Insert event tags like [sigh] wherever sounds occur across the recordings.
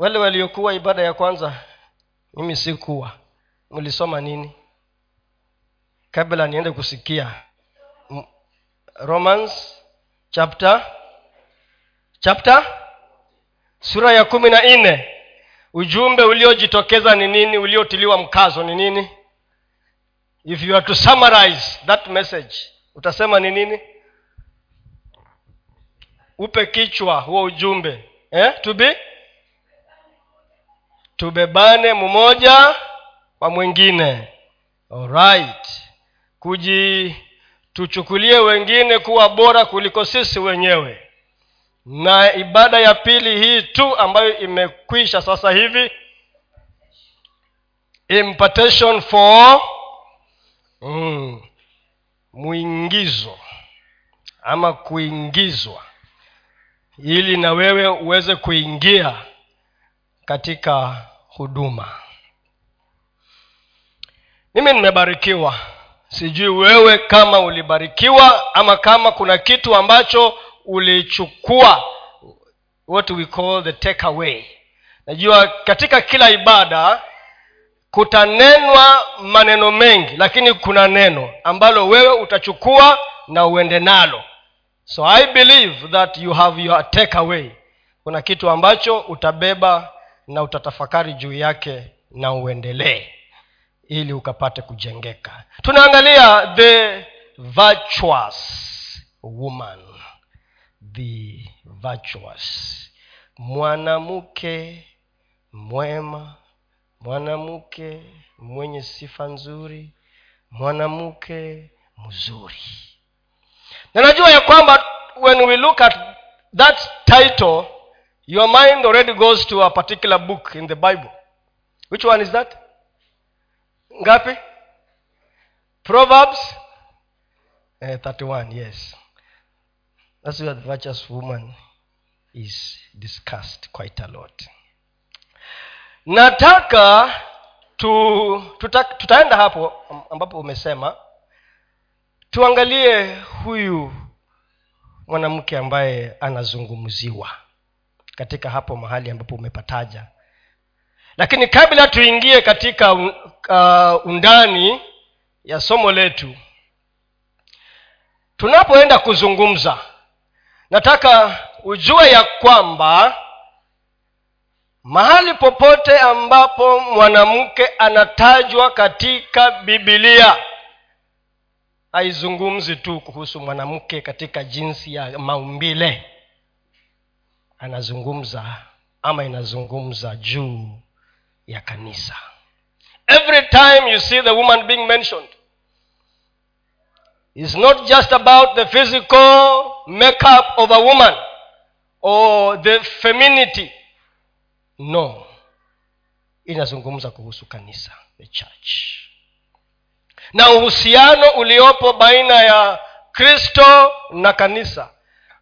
wale waliokuwa ibada ya kwanza mimi sikuwa. Mlisoma nini? Kabla niende kusikia. Romans chapter chapter sura ya kumi na nne. Ujumbe uliojitokeza ni nini? Uliotiliwa mkazo ni nini? If you are to summarize that message utasema ni nini? Upe kichwa huo ujumbe eh? tubi tubebane mmoja kwa mwingine. Alright kuji tuchukulie wengine kuwa bora kuliko sisi wenyewe. Na ibada ya pili hii tu ambayo imekwisha sasa hivi. Impartation for mm, mwingizo ama kuingizwa. Ili na wewe uweze kuingia katika huduma. Mimi nimebarikiwa. Sijui wewe kama ulibarikiwa ama kama kuna kitu ambacho ulichukua. What we call the take away najua katika kila ibada kutanenwa maneno mengi lakini kuna neno ambalo wewe utachukua na uende nalo. So i believe that you have your take away kuna kitu ambacho utabeba na utatafakari juu yake na uendelee ili ukapate kujengeka. Tunaangalia the virtuous woman. The virtuous. Mwanamke mwema mwanamke mwenye sifa nzuri mwanamke mzuri. Na najua ya kwamba when we look at that title your mind already goes to a particular book in the bible. Which one is that? Ngapi? Proverbs? Eh, 31 yes. That's where the virtuous woman is discussed quite a lot. Nataka tu, tuta, tutaenda hapo ambapo umesema tuangalie huyu mwanamke ambaye anazungumziwa katika hapo mahali ambapo umepataja. Lakini kabla tuingie katika uh, undani ya somo letu tunapoenda kuzungumza nataka ujue ya kwamba mahali popote ambapo mwanamke anatajwa katika bibilia haizungumzi tu kuhusu mwanamke katika jinsi ya maumbile anazungumza ama inazungumza juu ya kanisa. Every time you see the woman being mentioned is not just about the physical makeup of a woman or the femininity. No. Inazungumza kuhusu kanisa the church. Na uhusiano uliopo baina ya kristo na kanisa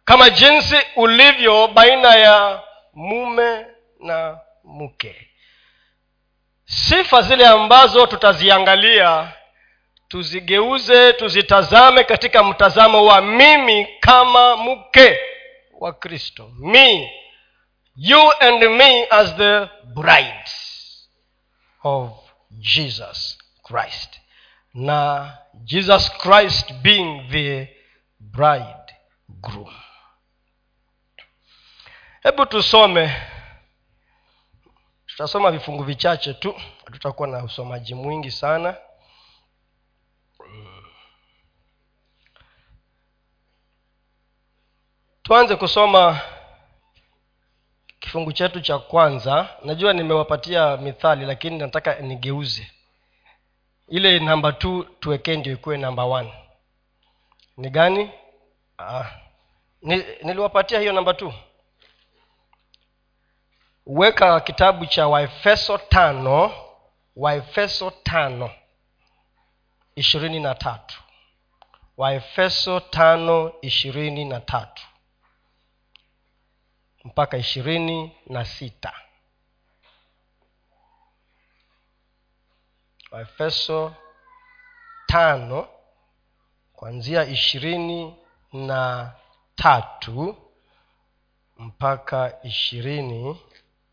kama jinsi ulivyo baina ya mume na mke. Sifa zile ambazo tutaziangalia tuzigeuze tuzitazame katika mtazamo wa mimi kama mke wa kristo. Me you and me as the bride of jesus christ. Na jesus christ being the bride groom hebu tusome. Tutasoma vifungu vichache tu. Tutakuwa na usomaji mwingi sana. Tuanze kusoma kifungu chetu cha kwanza. Najua nimewapatia mithali lakini nataka nigeuze. Ile namba t tuwekee ndio ikuwe namba one. Ni gani? Ah. niliwapatia hiyo namba t weka kitabu cha waefeso tano waefeso tano ishirini na tatu. Waefeso tano ishirini na tatu. Mpaka ishirini na sita. Waefeso tano kuanzia ishirini na tatu mpaka ishirini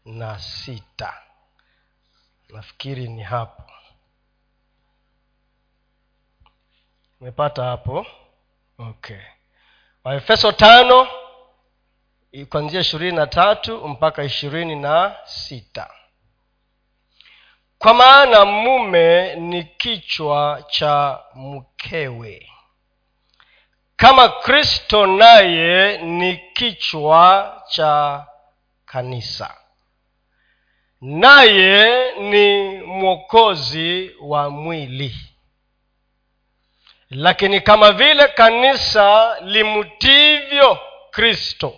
na sita. Nafikiri ni hapo. Umepata hapo? Okay. Waefeso tano kuanzia ishirini na tatu mpaka ishirini na sita. Kwa maana mume ni kichwa cha mkewe. Kama kristo naye ni kichwa cha kanisa naye ni mwokozi wa mwili. Lakini kama vile kanisa limtivyo kristo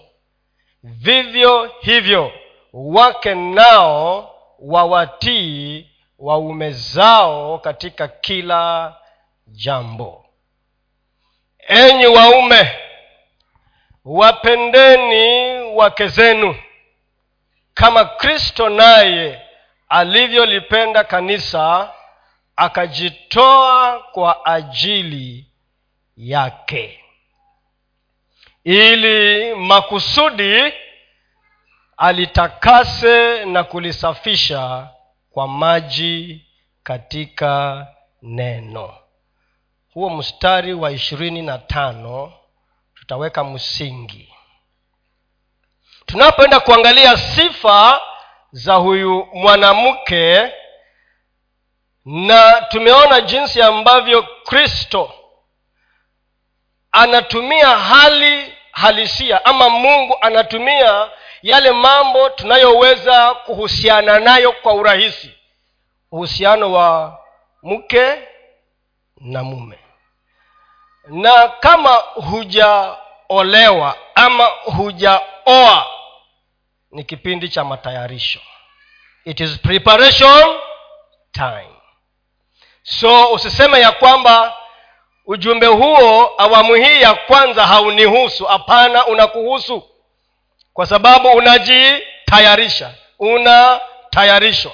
vivyo hivyo wake nao wawatii waume zao katika kila jambo. Enyi waume wapendeni wake zenu kama kristo naye alivyolipenda kanisa akajitoa kwa ajili yake. Ili makusudi alitakase na kulisafisha kwa maji katika neno. Huo mstari wa ishirini na tano tutaweka msingi tunapoenda kuangalia sifa za huyu mwanamke na tumeona jinsi ambavyo kristo anatumia hali halisia ama mungu anatumia yale mambo tunayoweza kuhusiana nayo kwa urahisi. Uhusiano wa mke na mume. Na kama hujaolewa ama hujaoa ni kipindi cha matayarisho. It is preparation time. So usiseme ya kwamba ujumbe huo awamu hii ya kwanza haunihusu. Hapana unakuhusu. Kwa sababu unajitayarisha. Unatayarishwa.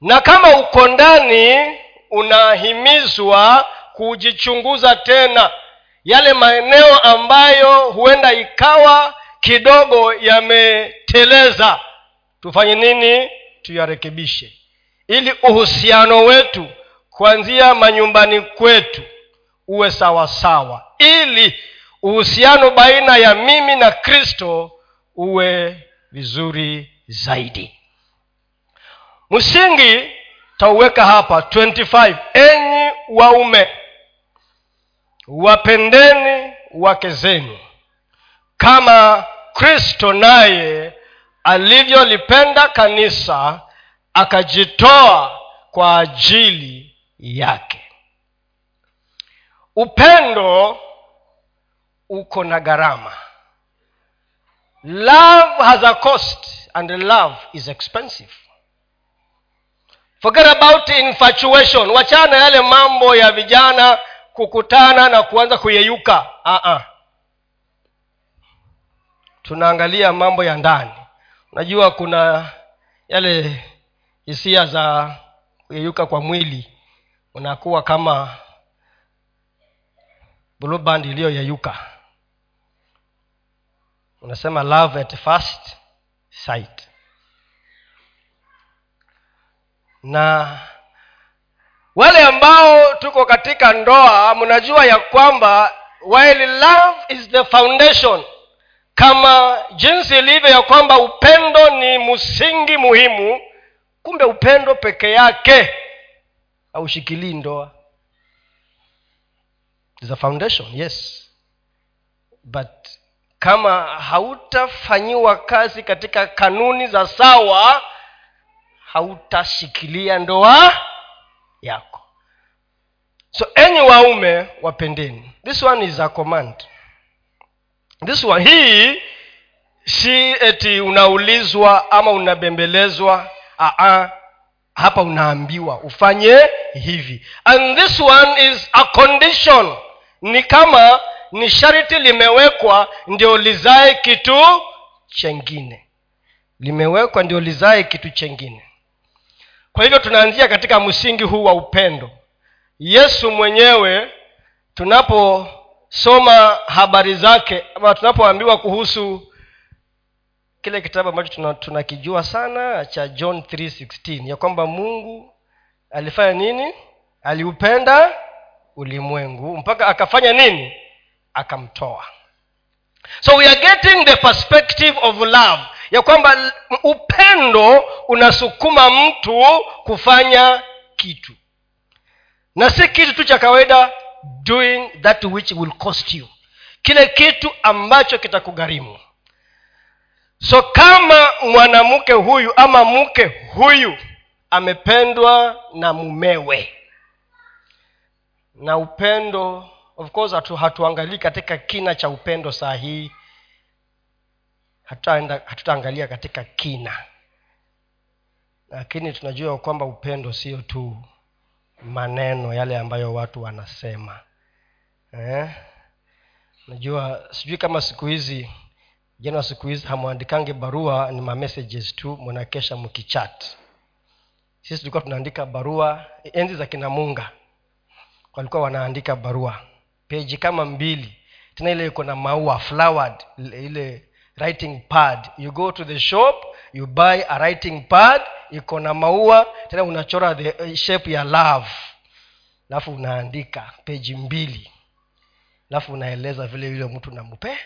Na kama uko ndani unahimizwa kujichunguza tena. Yale maeneo ambayo huenda ikawa kidogo yameteleza. Tufanye nini? Tuyarekebishe. Ili uhusiano wetu kuanzia manyumbani kwetu uwe sawasawa sawa. ili uhusiano baina ya mimi na kristo uwe vizuri zaidi. Msingi tauweka hapa 25 enyi waume wapendeni wake zenu kama kristo naye alivyolipenda kanisa akajitoa kwa ajili yake. Upendo uko na gharama. Love has a cost and love is expensive. Forget about infatuation. Wachana yale mambo ya vijana kukutana na kuanza kuyeyuka. Uh-uh. Tunaangalia mambo ya ndani. Unajua kuna yale hisia za kuyeyuka kwa mwili unakuwa kama blueband iliyoyeyuka. Unasema love at first sight. Na wale ambao tuko katika ndoa mnajua ya kwamba while love is the foundation kama jinsi ilivyo ya kwamba upendo ni msingi muhimu kumbe upendo peke yake haushikilii ndoa. A foundation yes. But kama hautafanyiwa kazi katika kanuni za sawa hautashikilia ndoa yako. So enyi waume wapendeni. This one is a command this one hii si eti unaulizwa ama unabembelezwa Aa, hapa unaambiwa ufanye hivi. And this one is a condition. Ni kama ni sharti limewekwa ndio lizae kitu chengine. Limewekwa ndio lizae kitu chengine. Kwa hivyo tunaanzia katika msingi huu wa upendo. Yesu mwenyewe tunaposoma habari zake ama tunapoambiwa kuhusu kile kitabu ambacho tunakijua tuna sana cha john 316 ya kwamba mungu alifanya nini? Aliupenda ulimwengu mpaka akafanya nini? Akamtoa. So we are getting the perspective of love ya kwamba upendo unasukuma mtu kufanya kitu. Na si kitu tu cha kawaida doing that which will cost you. Kile kitu ambacho kitakugharimu so kama mwanamke huyu ama mke huyu amependwa na mumewe. Na upendo of course hatu, hatuangalii katika kina cha upendo saa hii. Hatutaangalia katika kina. Lakini tunajua kwamba upendo sio tu maneno yale ambayo watu wanasema. Eh? najua sijui kama siku hizi jana siku hizi hamwandikange barua ni mamessages tu mnakesha mkichat sisi tulikuwa tunaandika barua enzi za kinamunga walikuwa wanaandika barua. Peji kama mbili tena ile iko na maua flowered ile writing pad. You go to the shop you buy a writing pad iko na maua tena unachora the shape ya love. Alafu unaandika peji mbili. Alafu unaeleza vile yule mtu nampe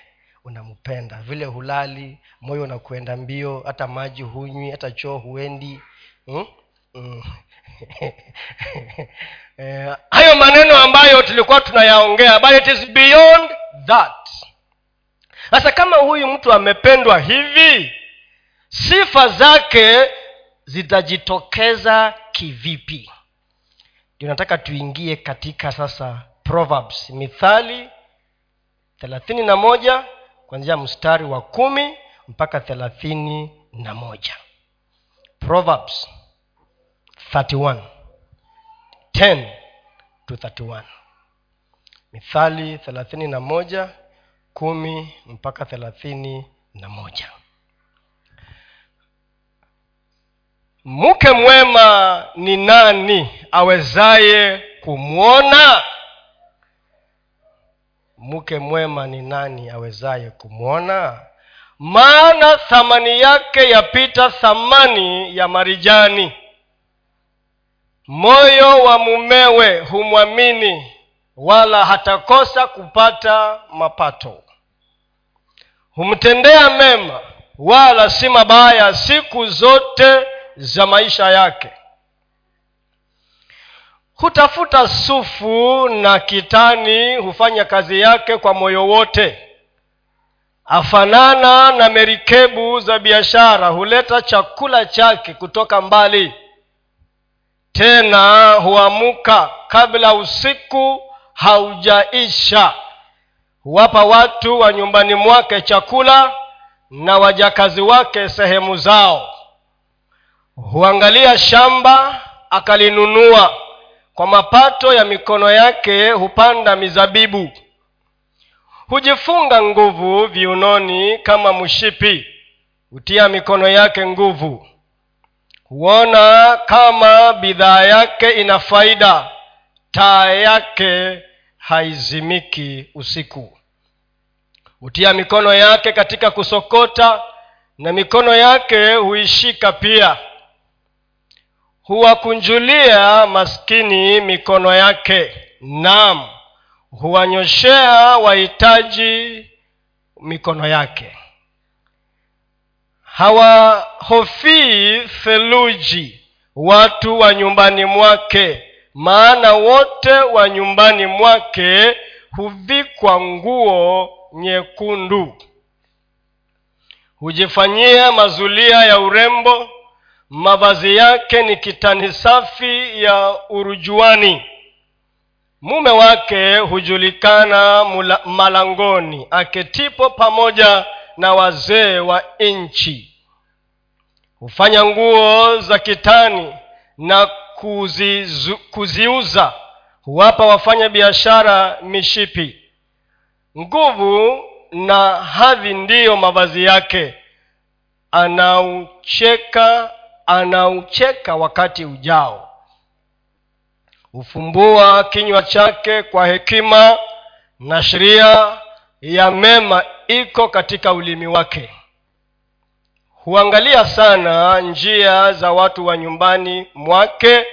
unampenda. Vile hulali moyo unakuenda mbio hata maji hunywi hata choo huendi. Hmm? mm. [laughs] eh, hayo maneno ambayo tulikuwa tunayaongea but it is beyond that. Sasa kama huyu mtu amependwa hivi sifa zake zitajitokeza kivipi? Ndio nataka tuingie katika sasa proverbs mithali thelathini na moja kuanzia mstari wa kumi mpaka thelathini na moja. Proverbs 31 10 to 31 mithali thelathini na moja kumi mpaka thelathini na moja mke mwema ni nani awezaye kumwona? Mke mwema ni nani awezaye kumwona? Maana thamani yake yapita thamani ya marijani. Moyo wa mumewe humwamini wala hatakosa kupata mapato. Humtendea mema wala si mabaya siku zote za maisha yake. Hutafuta sufu na kitani hufanya kazi yake kwa moyo wote. Afanana na merikebu za biashara huleta chakula chake kutoka mbali. Tena huamuka kabla usiku haujaisha. Huwapa watu wa nyumbani mwake chakula na wajakazi wake sehemu zao huangalia shamba akalinunua. Kwa mapato ya mikono yake hupanda mizabibu. Hujifunga nguvu viunoni kama mshipi. Hutia mikono yake nguvu. Huona kama bidhaa yake ina faida. Taa yake haizimiki usiku. Hutia mikono yake katika kusokota na mikono yake huishika pia huwakunjulia maskini mikono yake. Nam huwanyoshea wahitaji mikono yake. Hawahofii theluji watu wa nyumbani mwake maana wote wa nyumbani mwake huvikwa nguo nyekundu. Hujifanyia mazulia ya urembo mavazi yake ni kitani safi ya urujuani. Mume wake hujulikana mula, malangoni aketipo pamoja na wazee wa nchi. Hufanya nguo za kitani na kuzizu, kuziuza. Huwapa wafanya biashara mishipi. Nguvu na hadhi ndiyo mavazi yake. Anaucheka anaucheka wakati ujao. Hufumbua kinywa chake kwa hekima na sheria ya mema iko katika ulimi wake. Huangalia sana njia za watu wa nyumbani mwake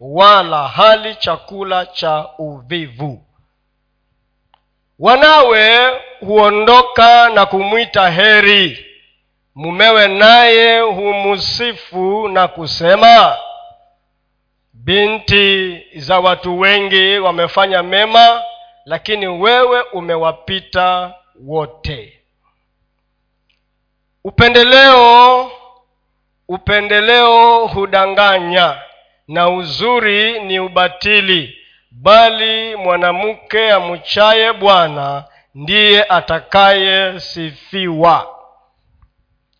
wala hali chakula cha uvivu. Wanawe huondoka na kumwita heri mumewe naye humusifu na kusema binti za watu wengi wamefanya mema lakini wewe umewapita wote. Upendeleo upendeleo hudanganya na uzuri ni ubatili bali mwanamke amchaye bwana ndiye atakayesifiwa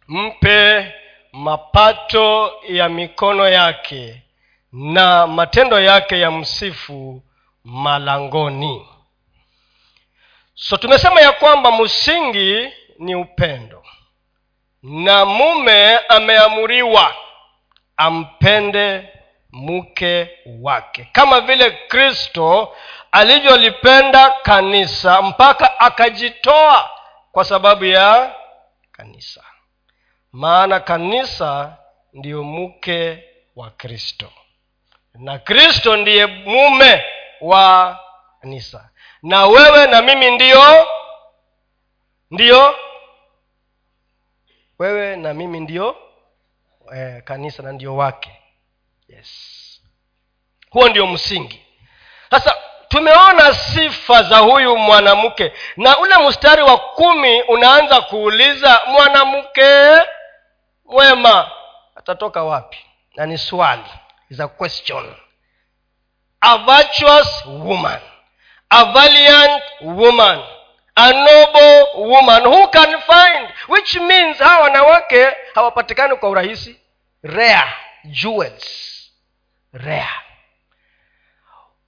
mpe mapato ya mikono yake na matendo yake ya msifu malangoni. So tumesema ya kwamba msingi ni upendo. Na mume ameamuriwa ampende mke wake. Kama vile kristo alivyolipenda kanisa mpaka akajitoa kwa sababu ya kanisa maana kanisa ndiyo mke wa kristo. Na kristo ndiye mume wa kanisa. Na wewe na mimi ndiyo ndiyo wewe na mimi ndiyo eh, kanisa na ndio wake. Yes. Huo ndio msingi. Sasa tumeona sifa za huyu mwanamke. Na ule mstari wa kumi unaanza kuuliza mwanamke mwema. Atatoka wapi? Na ni swali. Is a question. A virtuous woman. A valiant woman. A noble woman. Who can find? Which means hawa wanawake hawapatikani kwa urahisi. Rare. Jewels. Rare.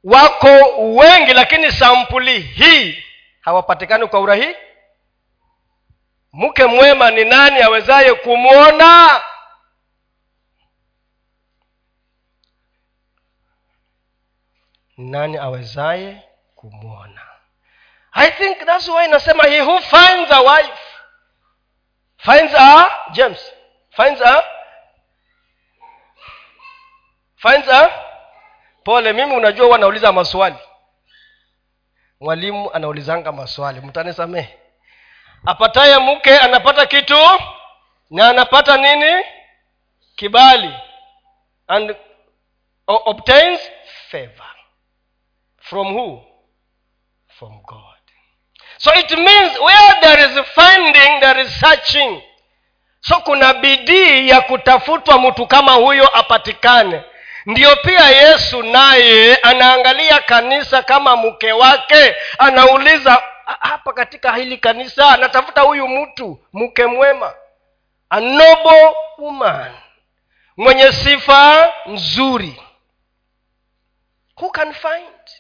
Wako wengi lakini sampuli hii hawapatikani kwa urahisi mke mwema ni nani awezaye kumwona nani awezaye kumwona i think thats why inasema he who finds a wife finds a james finds a finds a pole. Mimi unajua huwa anauliza maswali. Mwalimu anaulizanga maswali. Mtanisamehe apataye mke anapata kitu na anapata nini? Kibali. And obtains favor. From who? From god. So it means where there is finding there is searching. So kuna bidii ya kutafutwa mtu kama huyo apatikane. Ndiyo pia yesu naye anaangalia kanisa kama mke wake anauliza hapa katika hili kanisa anatafuta huyu mtu mke mwema. A noble woman. Mwenye sifa nzuri. Who can find?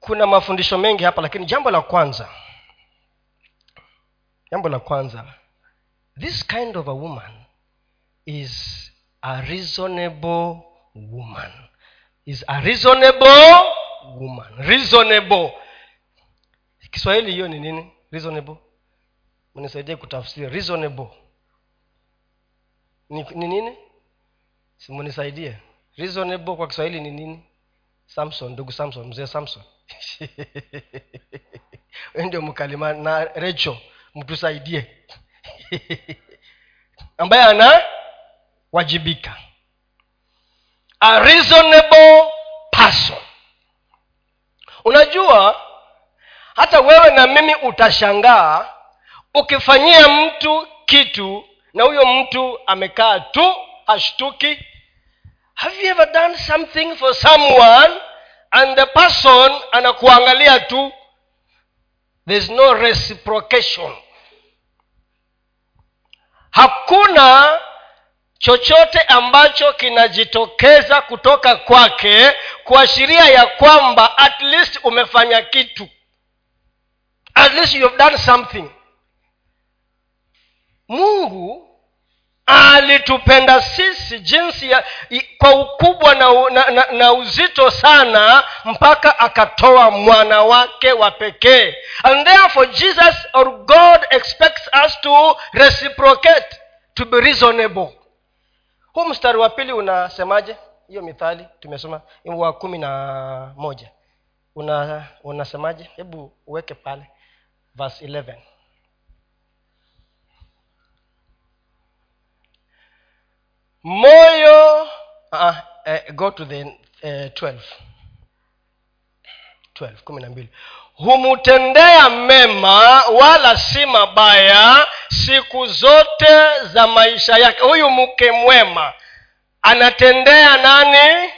Kuna mafundisho mengi hapa lakini jambo la kwanza jambo la kwanza this kind of a woman is a reasonable woman is a reasonable woman. Reasonable. Kiswahili hiyo ni nini? Reasonable? Mnisaidie kutafsiri. Reasonable. Ni, ni nini? Simunisaidie reasonable kwa kiswahili ni nini? Samson ndugu samson mzee samson. [laughs] Ndio mkalima na recho mtusaidie. [laughs] Ambaye anawajibika a reasonable person. Unajua hata wewe na mimi utashangaa ukifanyia mtu kitu na huyo mtu amekaa tu hashtuki. Have you ever done something for someone and the person anakuangalia tu? There's no reciprocation. Hakuna chochote ambacho kinajitokeza kutoka kwake kuashiria ya kwamba at least umefanya kitu. At least you have done something. Mungu alitupenda sisi jinsi ya kwa ukubwa na, na, na, na uzito sana mpaka akatoa mwana wake wa pekee. And therefore jesus or god expects us to reciprocate to be reasonable huu mstari wa pili unasemaje? Hiyo mithali tumesoma wa kumi na moja. Una unasemaje? Hebu uweke pale verse 11 moyo uh, uh, go to the uh, 12 12 kumi na mbili humutendea mema wala si mabaya siku zote za maisha yake. Huyu mke mwema anatendea nani?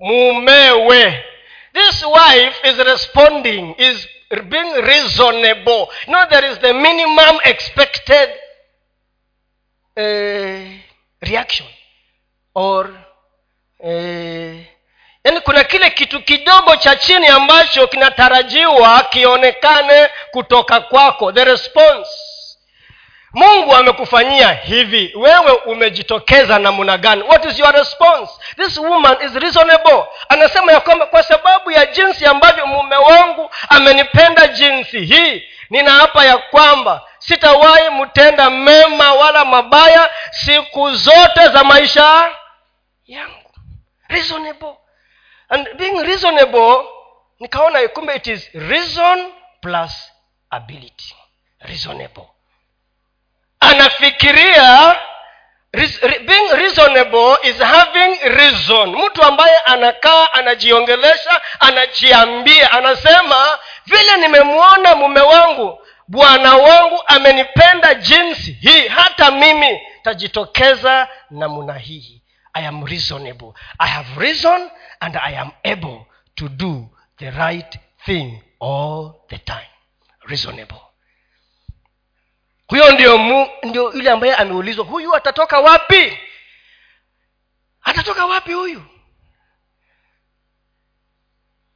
Mumewe. This wife is responding is being reasonable. No there is the minimum expected uh, reaction or uh, yaani kuna kile kitu kidogo cha chini ambacho kinatarajiwa kionekane kutoka kwako. The response. Mungu amekufanyia hivi. Wewe umejitokeza namna gani? What is your response? This woman is reasonable. Anasema ya kwamba kwa sababu ya jinsi ambavyo mume wangu amenipenda jinsi hii ninaapa ya kwamba sitawahi mtenda mema wala mabaya siku zote za maisha yangu. Reasonable and being reasonable nikaona kumbe it is reason plus ability. Reasonable. Anafikiria being reasonable is having reason. Mtu ambaye anakaa anajiongelesha anajiambia anasema vile nimemwona mume wangu bwana wangu amenipenda jinsi hii hata mimi tajitokeza namna hii. I am reasonable. I have reason and i am able to do the right thing all the time. Reasonable. Huyo ndio ndio yule ambaye ameulizwa huyu atatoka wapi? Atatoka wapi huyu?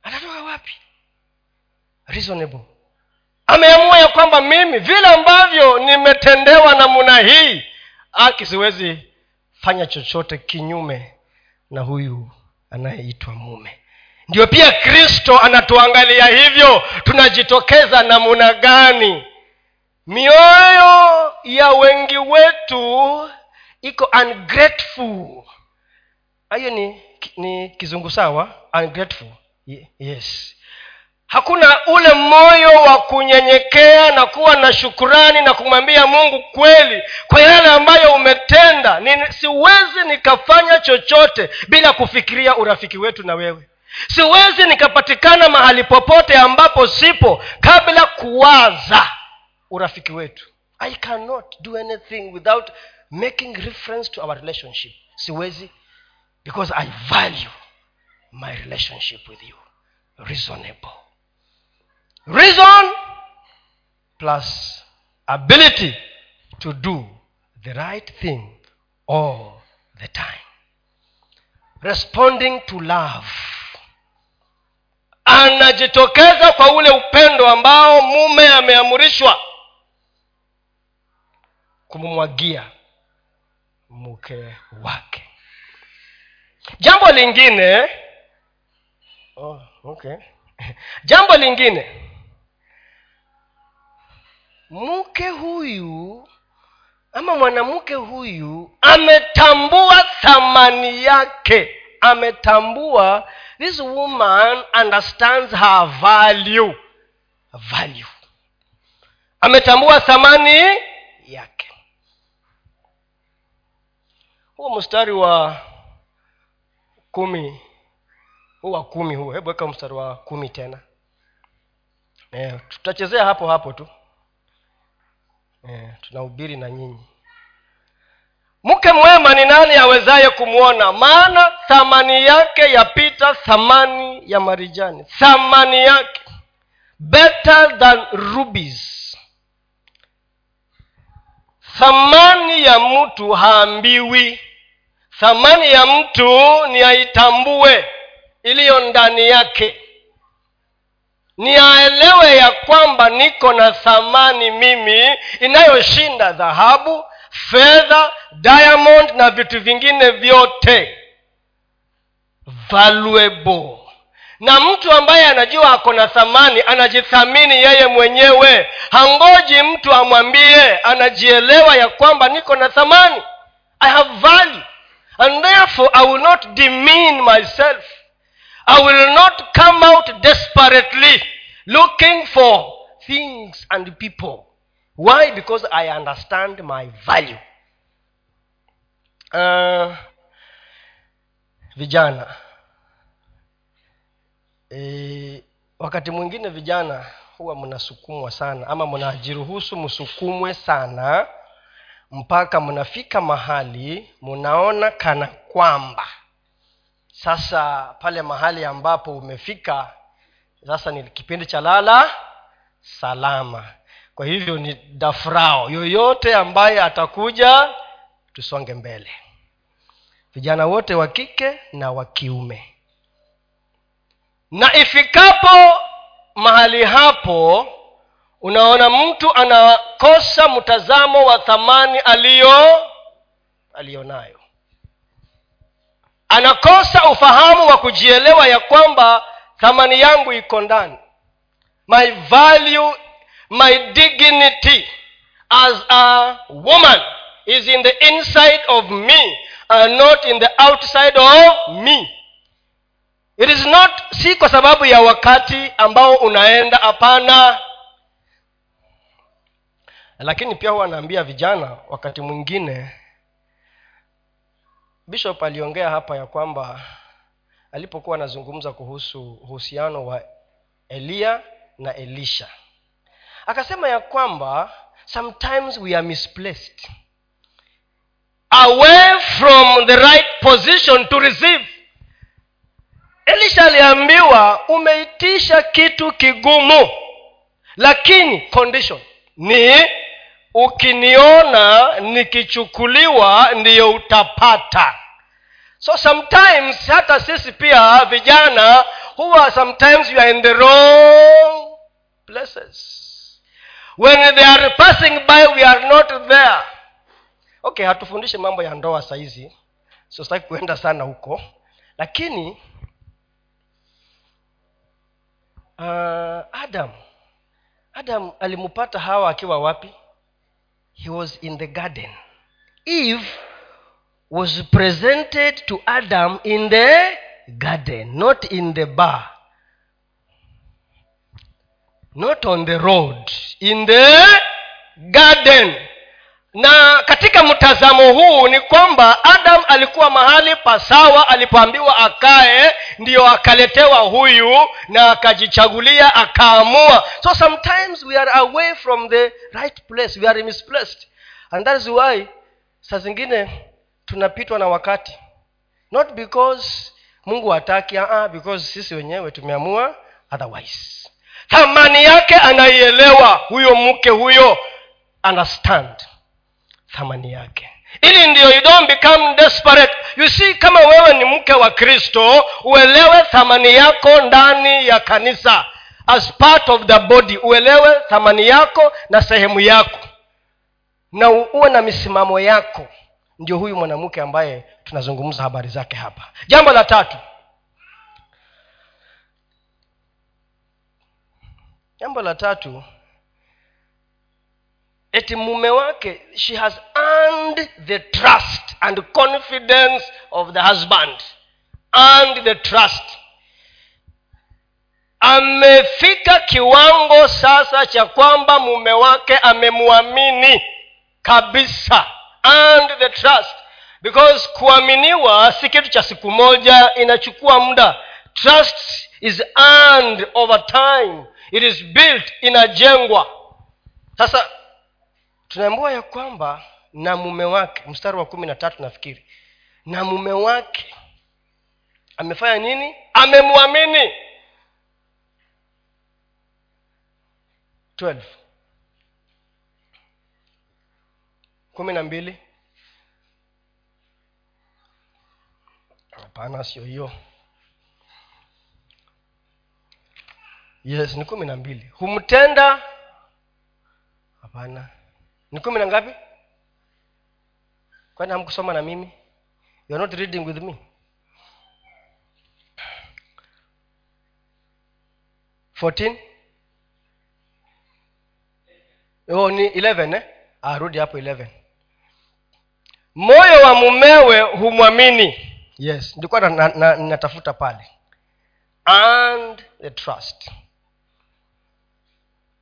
Atatoka wapi? Reasonable. Ameamua ya kwamba mimi vile ambavyo nimetendewa namna hii aki siwezi fanya chochote kinyume na huyu anayeitwa mume. Ndio pia kristo anatuangalia hivyo tunajitokeza namuna gani? Mioyo ya wengi wetu iko ungrateful. Hiyo ni ni kizungu sawa? Ungrateful? Yes hakuna ule moyo wa kunyenyekea na kuwa na shukurani na kumwambia mungu kweli kwa yale ambayo umetenda. Ni, siwezi nikafanya chochote bila kufikiria urafiki wetu na wewe. Siwezi nikapatikana mahali popote ambapo sipo kabla kuwaza urafiki wetu. I cannot do anything without making reference to our relationship. Siwezi because i value my relationship with you. Reasonable reason plus ability to do the right thing all the time. Responding to love. Anajitokeza kwa ule upendo ambao mume ameamrishwa kumumwagia mke wake. Jambo lingine oh, okay. [laughs] Jambo lingine mke huyu ama mwanamke huyu ametambua thamani yake. Ametambua this woman understands her value. Value. Ametambua thamani yake. Huo mstari wa kumi. Huu wa kumi huo hebu weka mstari wa kumi tena. E, tutachezea hapo hapo tu e, tunahubiri na nyinyi. Mke mwema ni nani awezaye kumwona maana thamani yake yapita thamani ya marijani. Thamani yake. Better than rubies. Thamani ya mtu haambiwi. Thamani ya mtu ni aitambue. Iliyo ndani yake ni aelewe ya kwamba niko na thamani mimi inayoshinda dhahabu fedha diamond na vitu vingine vyote. Valuable. Na mtu ambaye anajua ako na thamani anajithamini yeye mwenyewe. Hangoji mtu amwambie anajielewa ya kwamba niko na thamani. I have value. And therefore i will not demean myself i will not come out desperately looking for things and people. Why? Because i understand my value. Uh, vijana. E, wakati mwingine vijana huwa mnasukumwa sana ama mnajiruhusu msukumwe sana mpaka mnafika mahali mnaona kana kwamba sasa pale mahali ambapo umefika sasa ni kipindi cha lala salama. Kwa hivyo ni dafrao yoyote ambaye atakuja tusonge mbele. Vijana wote wa kike na wa kiume. Na ifikapo mahali hapo unaona mtu anakosa mtazamo wa thamani aliyo aliyonayo anakosa ufahamu wa kujielewa ya kwamba thamani yangu iko ndani. My value my dignity as a woman is in the inside of me and not in the outside of me. It is not si kwa sababu ya wakati ambao unaenda hapana. Lakini pia huwa anaambia vijana wakati mwingine bishop aliongea hapa ya kwamba alipokuwa anazungumza kuhusu uhusiano wa eliya na elisha akasema ya kwamba sometimes we are misplaced away from the right position to receive. Elisha aliambiwa umeitisha kitu kigumu lakini condition ni ukiniona nikichukuliwa ndiyo utapata. So sometimes hata sisi pia vijana huwa sometimes you are in the wrong places. When they are passing by we are not there. Okay hatufundishe mambo ya ndoa sahizi so sitaki kuenda sana huko. Lakini uh, adam. Adam alimpata hawa akiwa wapi he was in the garden. Eve was presented to adam in the garden not in the bar. Not on the road in the garden na katika mtazamo huu ni kwamba adam alikuwa mahali pasawa alipoambiwa akae ndiyo akaletewa huyu na akajichagulia akaamua. So sometimes we are away from the right place we are misplaced. And that is why saa zingine tunapitwa na wakati. Not because mungu hataki uh because sisi wenyewe tumeamua otherwise. Thamani yake anaielewa huyo mke huyo understand thamani yake. Ili ndiyo you don't become desperate. You see kama wewe ni mke wa kristo uelewe thamani yako ndani ya kanisa. As part of the body uelewe thamani yako na sehemu yako. Na uwe na misimamo yako. Ndio huyu mwanamke ambaye tunazungumza habari zake hapa. Jambo la tatu. Jambo la tatu eti mume wake she has earned the trust and confidence of the husband. Earned the trust. Amefika kiwango sasa cha kwamba mume wake amemwamini kabisa. Earned the trust. Because kuaminiwa si kitu cha siku moja inachukua muda. Trust is earned over time. It is built inajengwa. Sasa tunaambiwa ya kwamba na mume wake mstari wa kumi na tatu nafikiri na mume wake amefanya nini? Amemwamini. 12 kumi na mbili. Hapana sio hiyo. Yes ni kumi na mbili. Humtenda? Hapana ni kumi na ngapi? Kwani hamkusoma na mimi? You are not reading with me. 14 oh, ni 11 eh? ah, rudi hapo 11 moyo wa mumewe humwamini. Yes. Ndikuwa natafuta na, na, pale. And the trust.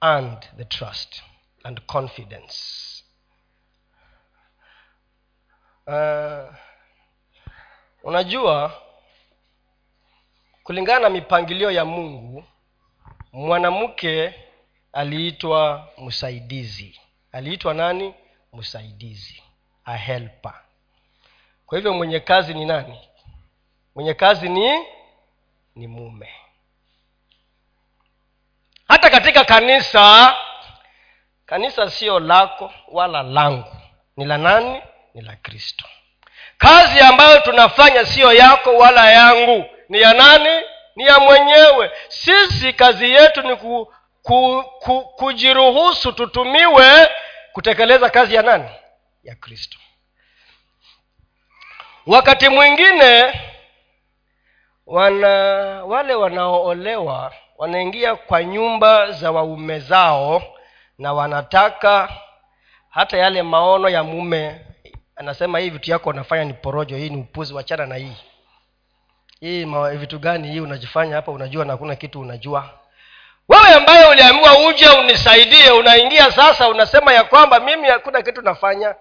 And the trust and confidence. Uh, unajua kulingana na mipangilio ya mungu mwanamke aliitwa msaidizi. Aliitwa nani? Msaidizi a helper. Kwa hivyo mwenye kazi ni nani? Mwenye kazi ni ni mume. Hata katika kanisa kanisa sio lako wala langu ni la nani? Ni la kristo. Kazi ambayo tunafanya siyo yako wala yangu. Ni ya nani? Ni ya mwenyewe. Sisi kazi yetu ni ku, ku, ku, kujiruhusu tutumiwe kutekeleza kazi ya nani? Ya kristo. Wakati mwingine wana wale wanaoolewa wanaingia kwa nyumba za waume zao na wanataka hata yale maono ya mume anasema hii vitu yako unafanya ni porojo hii ni upuzi wachana na hii. Hii vitu gani hii unajifanya hapa unajua na hakuna kitu unajua. Wewe ambaye uliambiwa uje unisaidie unaingia sasa unasema ya kwamba mimi hakuna kitu nafanya.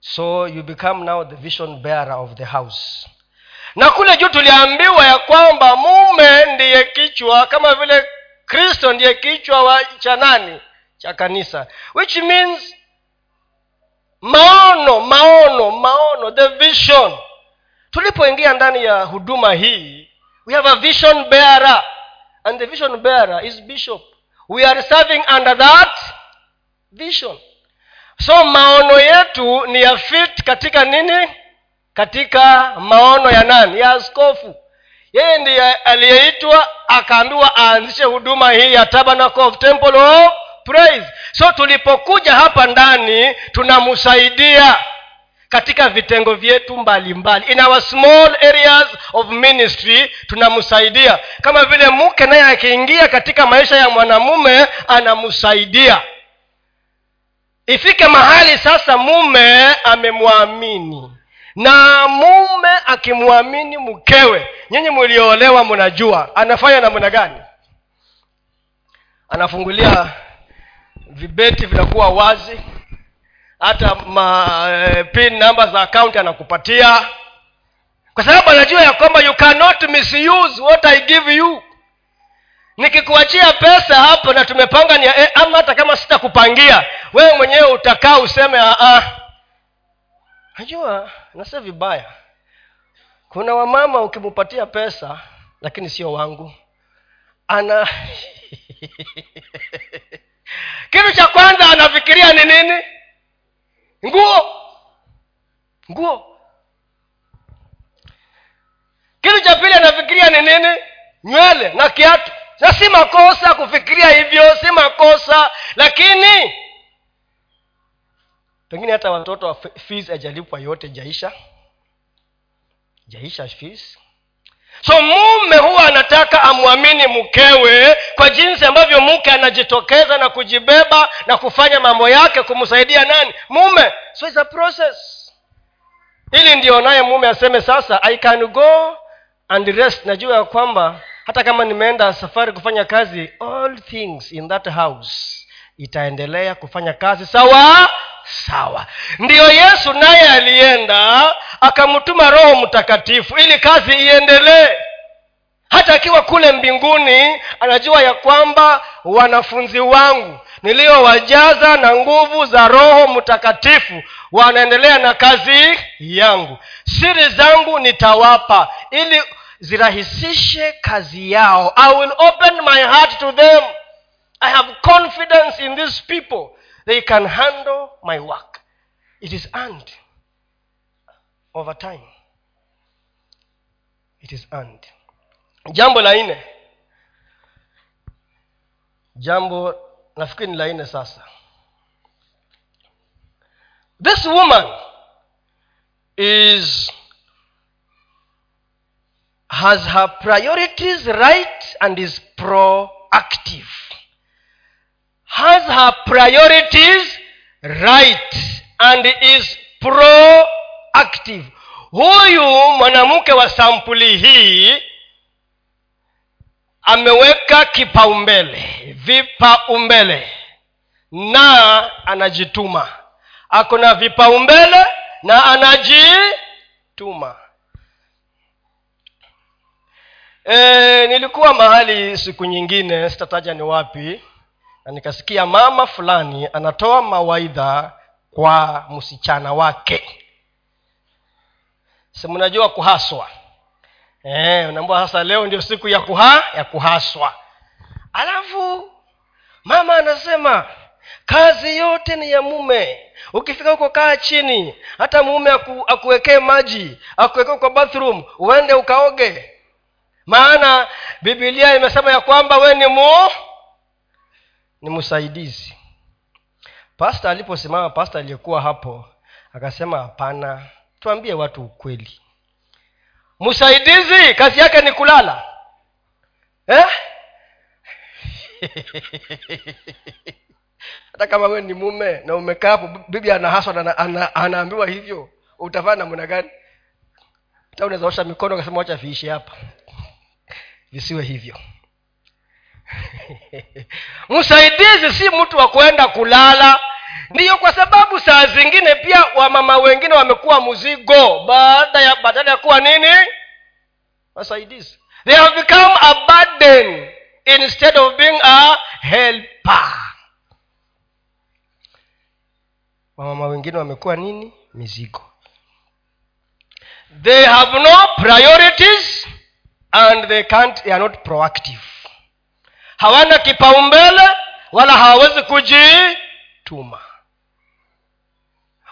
So you become now the vision bearer of the house. Na kule juu tuliambiwa ya kwamba mume ndiye kichwa kama vile kristo ndiye kichwa wa cha nani? Cha kanisa. Which means maono maono maono the vision. Tulipoingia ndani ya huduma hii we have a vision bearer. And the vision bearer is bishop. We are serving under that vision. So maono yetu ni ya fit katika nini? Katika maono ya nani? Ya askofu yeye ndiye aliyeitwa akaambiwa aanzishe huduma hii ya tabernacle of temple of praise. So tulipokuja hapa ndani tunamsaidia katika vitengo vyetu mbalimbali. In our small areas of ministry tunamsaidia kama vile mke naye akiingia katika maisha ya mwanamume anamsaidia ifike mahali sasa mume amemwamini na mume akimwamini mkewe nyinyi mlioolewa mnajua anafanya namna gani? Anafungulia vibeti vinakuwa wazi hata ma, e, pin namba za akaunti anakupatia. Kwa sababu anajua ya kwamba you cannot misuse what i give you. Nikikuachia pesa hapo na tumepanga ni eh, ama hata kama sitakupangia wewe mwenyewe utakaa useme ah, ah. Najua nasia vibaya. Kuna wamama ukimupatia pesa lakini sio wangu. Ana [laughs] kitu cha kwanza anafikiria ni nini? Nguo. Nguo. Kitu cha pili anafikiria ni nini? Nywele na kiatu. Na si makosa kufikiria hivyo si makosa lakini pengine hata watoto wa fees ajalipwa yote jaisha jaisha fees. So mume huwa anataka amwamini mkewe kwa jinsi ambavyo mke anajitokeza na kujibeba na kufanya mambo yake kumsaidia nani? Mume. So it's a process. Ili ndio naye mume aseme sasa i can go and rest. Najua ya kwamba hata kama nimeenda safari kufanya kazi all things in that house itaendelea kufanya kazi sawa sawa. Ndiyo yesu naye alienda akamtuma roho mtakatifu ili kazi iendelee. Hata akiwa kule mbinguni anajua ya kwamba wanafunzi wangu niliyowajaza na nguvu za roho mtakatifu wanaendelea na kazi yangu. Siri zangu nitawapa ili zirahisishe kazi yao. I will open my heart to them. I have confidence in these people they can handle my work. It is earned over time. It is earned. Jambo la nne. Jambo nafikiri ni la nne sasa. This woman is has her priorities right and is proactive has her priorities right and is proactive. Huyu mwanamke wa sampuli hii ameweka kipaumbele vipaumbele na anajituma. Ako na vipaumbele na anajituma. E, nilikuwa mahali siku nyingine sitataja ni wapi na nikasikia mama fulani anatoa mawaidha kwa msichana wake. Si mnajua kuhaswa? E, unaambua sasa leo ndio siku ya kuha ya kuhaswa. Alafu mama anasema kazi yote ni ya mume. Ukifika huko kaa chini hata mume aku, akuwekee maji akuwekee kwa bathroom uende ukaoge. Maana bibilia imesema ya kwamba we ni mu ni msaidizi. Pasta aliposimama pasta aliyekuwa hapo akasema hapana tuambie watu ukweli. Msaidizi kazi yake ni kulala. Eh? [laughs] hata kama we ni mume na umekaa hapo bibi anahaswa na ana, anaambiwa hivyo utavaa namna gani? Hata unawezaosha mikono akasema wacha viishi hapa. [laughs] Visiwe hivyo [laughs] msaidizi si mtu wa kwenda kulala. Ndiyo kwa sababu saa zingine pia wamama wengine wamekuwa mzigo. Baada ya badala ya kuwa nini? Wasaidizi. They have become a burden instead of being a helper. Wamama wengine wamekuwa nini? Mizigo. They have no priorities and they can't they are not proactive hawana kipaumbele wala hawawezi kujituma.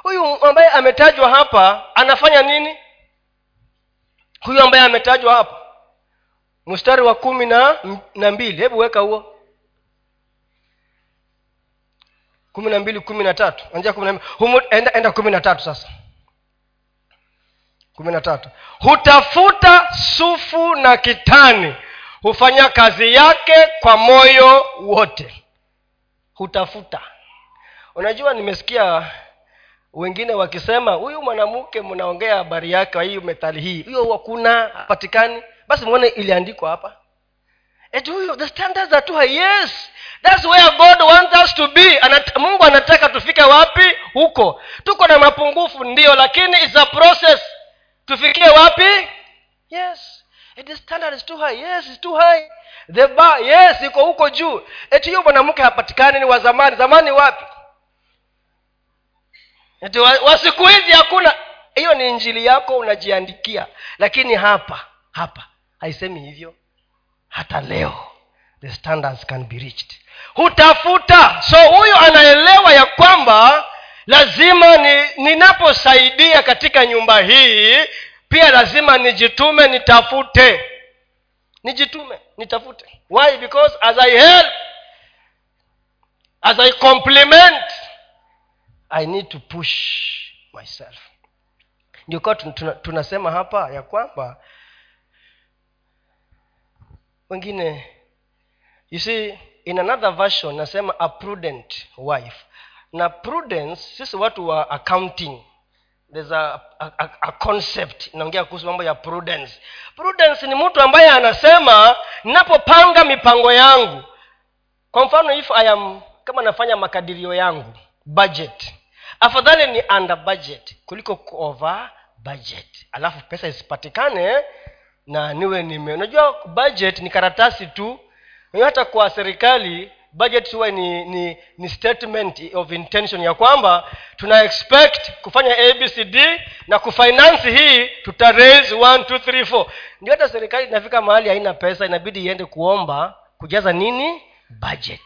Huyu ambaye ametajwa hapa anafanya nini? Huyu ambaye ametajwa hapa mstari wa kumi na, na mbili. Hebu weka huo. Kumi na mbili kumi na tatu. Anjia kumi na mbili. Enda, enda kumi na tatu sasa. Kumi na tatu. Hutafuta sufu na kitani hufanya kazi yake kwa moyo wote. Hutafuta. Unajua nimesikia wengine wakisema huyu mwanamke mnaongea habari yake hii metali hii huyo hakuna hapatikani. Basi mwone iliandikwa hapa. Huyo the standards are too high. Yes thats where god wants us to be. Anat, mungu anataka tufike wapi? Huko. Tuko na mapungufu ndio lakini it's a process. Tufikie wapi? Yes the standard is too high. Yes it's too high. The bar yes iko huko juu. Eti hiyo mwanamke hapatikani ni wa zamani. Zamani wapi? Eti wa, wa siku hizi hakuna. Hiyo ni injili yako unajiandikia. Lakini hapa hapa haisemi hivyo. Hata leo the standards can be reached. Hutafuta. So huyu anaelewa ya kwamba lazima ni ninaposaidia katika nyumba hii pia lazima nijitume nitafute. Nijitume nitafute. Why? Because as i help as i compliment i need to push myself. Ndio kwa tunasema hapa ya kwamba wengine you see in another version nasema a prudent wife. Na prudence sisi watu wa accounting there's a, a, a, concept. Inaongea kuhusu mambo ya prudence. Prudence ni mtu ambaye anasema ninapopanga mipango yangu. Kwa mfano if i am kama nafanya makadirio yangu budget. Afadhali ni under budget kuliko over budget. Alafu pesa isipatikane na niwe nime. Unajua budget ni karatasi tu. Hata kwa serikali budget huwa ni, ni ni statement of intention ya kwamba tuna expect kufanya abcd na kufinance hii tuta raise one, two, ndio hata serikali inafika mahali haina pesa inabidi iende kuomba kujaza nini? Budget.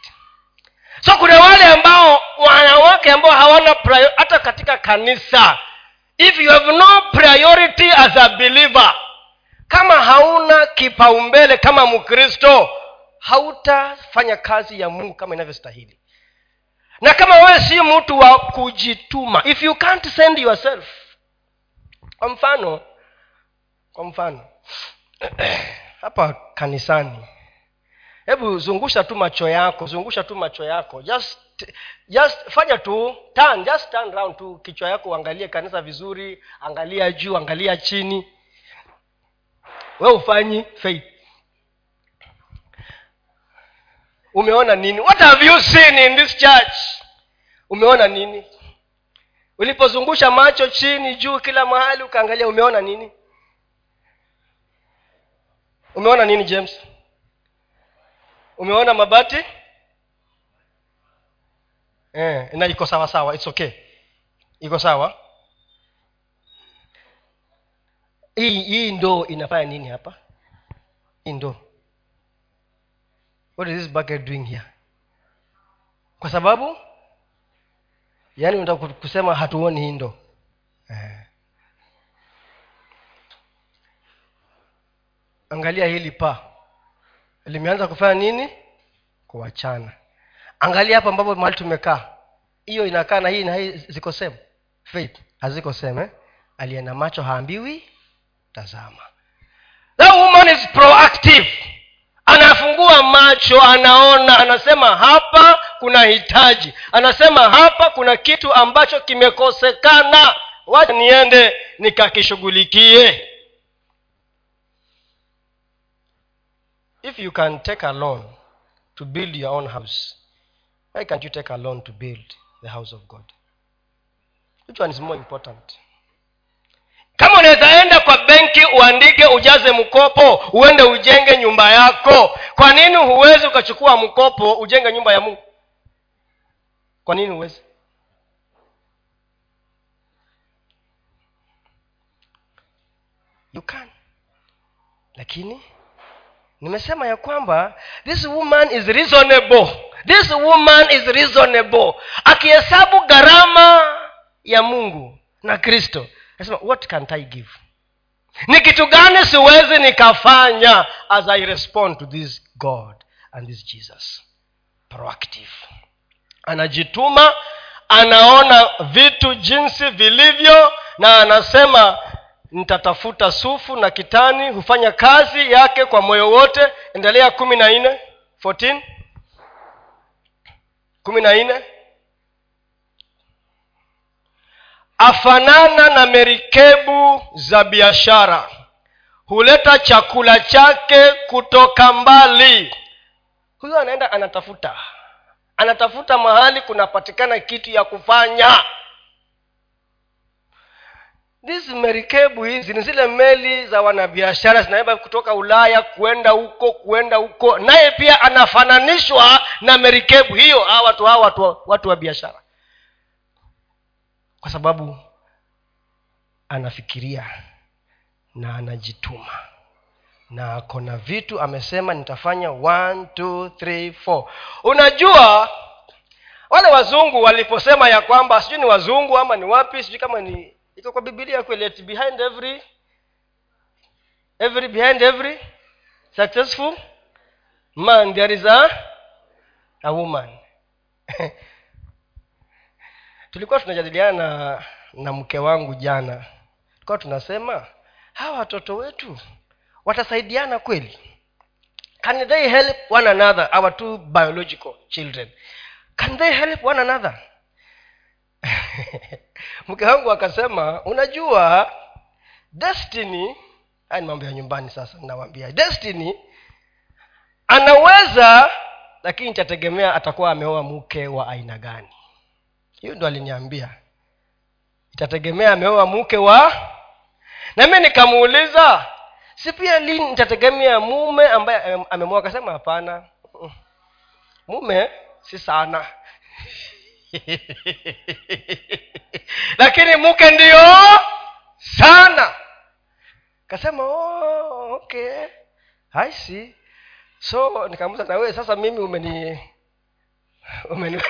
So kuna wale ambao wanawake ambao hawana hata katika kanisa if you have no priority as a believer kama hauna kipaumbele kama mkristo hautafanya kazi ya mungu kama inavyostahili. Na kama wewe si mtu wa kujituma if you can't send yourself kwa mfano kwa mfano [clears throat] hapa kanisani hebu zungusha tu macho yako zungusha tu macho yako just just fanya tu turn just turn round tu kichwa yako uangalie kanisa vizuri angalia juu angalia chini. We ufanyi faith umeona nini? What have you seen in this church? Umeona nini? Ulipozungusha macho chini juu kila mahali ukaangalia umeona nini? Umeona nini james? Umeona mabati? Eh, na iko sawa sawa its okay. Iko sawa. Hii hii ndoo inafanya nini hapa? Hii ndoo what is this bucket doing here? Kwa sababu yaani unataka kusema hatuoni hii ndo eh. angalia hili paa. Limeanza kufanya nini? Kuachana. Angalia hapa ambapo mahali tumekaa. Hiyo inakaa na hii na hii ziko sehemu faith haziko sehemu eh? aliye na macho haambiwi tazama. The woman is proactive anafungua macho anaona anasema hapa kuna hitaji. Anasema hapa kuna kitu ambacho kimekosekana. Wacha niende nikakishughulikie. If you can take a loan to build your own house why can't you take a loan to build the house of god? Which one is more important kama unaweza enda kwa benki uandike ujaze mkopo uende ujenge nyumba yako. Kwa nini huwezi ukachukua mkopo ujenge nyumba ya mungu? Kwa nini huwezi? You lakini nimesema ya kwamba this woman is reasonable. This woman is reasonable. Akihesabu gharama ya mungu na kristo nasema what can't i give? Ni kitu gani siwezi nikafanya as i respond to this god and this jesus? Proactive. Anajituma anaona vitu jinsi vilivyo na anasema nitatafuta sufu na kitani hufanya kazi yake kwa moyo wote. Endelea kumi na nne kumi na nne afanana na merikebu za biashara. Huleta chakula chake kutoka mbali. Huyo anaenda anatafuta. Anatafuta mahali kunapatikana kitu ya kufanya. Hizi merikebu hizi ni zile meli za wanabiashara zinaweba kutoka ulaya kuenda huko kuenda huko. Naye pia anafananishwa na merikebu hiyo. Hawa watu hawa watu, watu wa biashara kwa sababu anafikiria na anajituma na ako na vitu amesema nitafanya one, two, three, four. unajua wale wazungu waliposema ya kwamba sijui ni wazungu ama ni wapi sijui kama ni iko kwa bibilia kweli ati behind every every behind every successful man there is a, a woman [laughs] tulikuwa tunajadiliana na, mke wangu jana. Tulikuwa tunasema hawa watoto wetu watasaidiana kweli? Can they help one another our two biological children? Can they help one another? [laughs] Mke wangu akasema unajua destiny haya ni mambo ya nyumbani sasa nawambia destiny anaweza lakini itategemea atakuwa ameoa mke wa aina gani hiyo ndo aliniambia. Itategemea ameoa mke wa nami nikamuuliza si pia lini nitategemea mume ambaye amemoa akasema hapana. Mume si sana. [laughs] Lakini mke ndio sana. Kasema oh, okay. I so nikamuza na wewe sasa mimi umeni umeni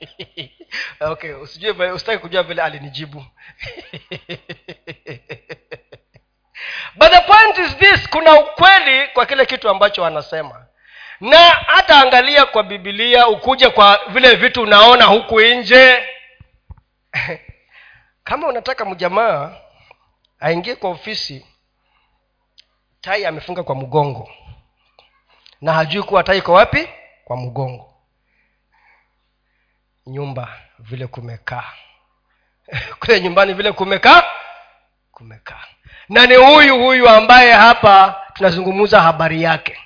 [laughs] okay usijue usitaki kujua vile alinijibu [laughs] but the point is this kuna ukweli kwa kile kitu ambacho anasema na hata angalia kwa bibilia ukuje kwa vile vitu unaona huku nje. [laughs] Kama unataka mjamaa aingie kwa ofisi tai amefunga kwa mgongo. Na hajui kuwa tai iko wapi kwa mgongo. Nyumba vile kumekaa. [laughs] Kule nyumbani vile kumekaa kumekaa. Na ni huyu huyu ambaye hapa tunazungumza habari yake.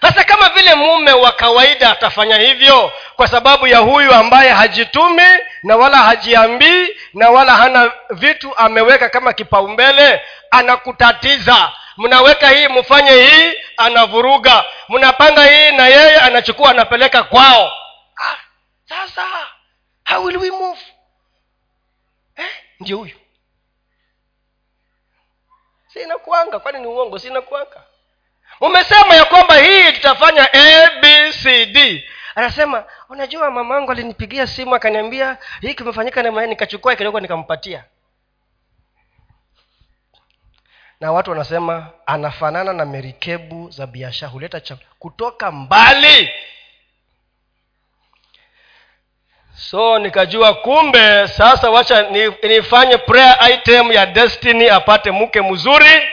Sasa kama vile mume wa kawaida atafanya hivyo kwa sababu ya huyu ambaye hajitumi na wala hajiambii na wala hana vitu ameweka kama kipaumbele anakutatiza mnaweka hii mfanye hii anavuruga. Mnapanga hii na yeye anachukua anapeleka kwao. Ah, sasa how will we move? Eh, ndio huyu. Sinakuanga kwani ni uongo? Sinakuanga. Umesema ya kwamba hii tutafanya abcd anasema unajua mamangu alinipigia simu akaniambia hii kimefanyika nikachukua kidogo nikampatia na watu wanasema anafanana na merikebu za biashara huleta cha kutoka mbali. So nikajua kumbe sasa wacha nifanye prayer item ya destiny apate mke mzuri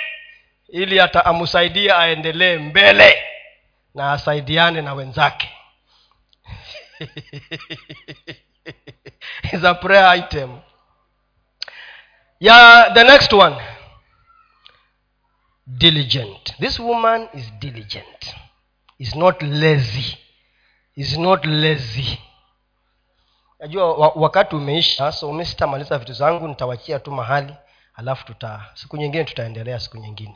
ili ata amsaidie aendelee mbele na asaidiane na wenzake. [laughs] Is a prayer item. Ya the next one diligent. This woman is diligent. Is not lazy. Is not lazy. Najua wakati umeisha so mi vitu zangu nitawachia tu mahali alafu tuta siku nyingine tutaendelea siku nyingine.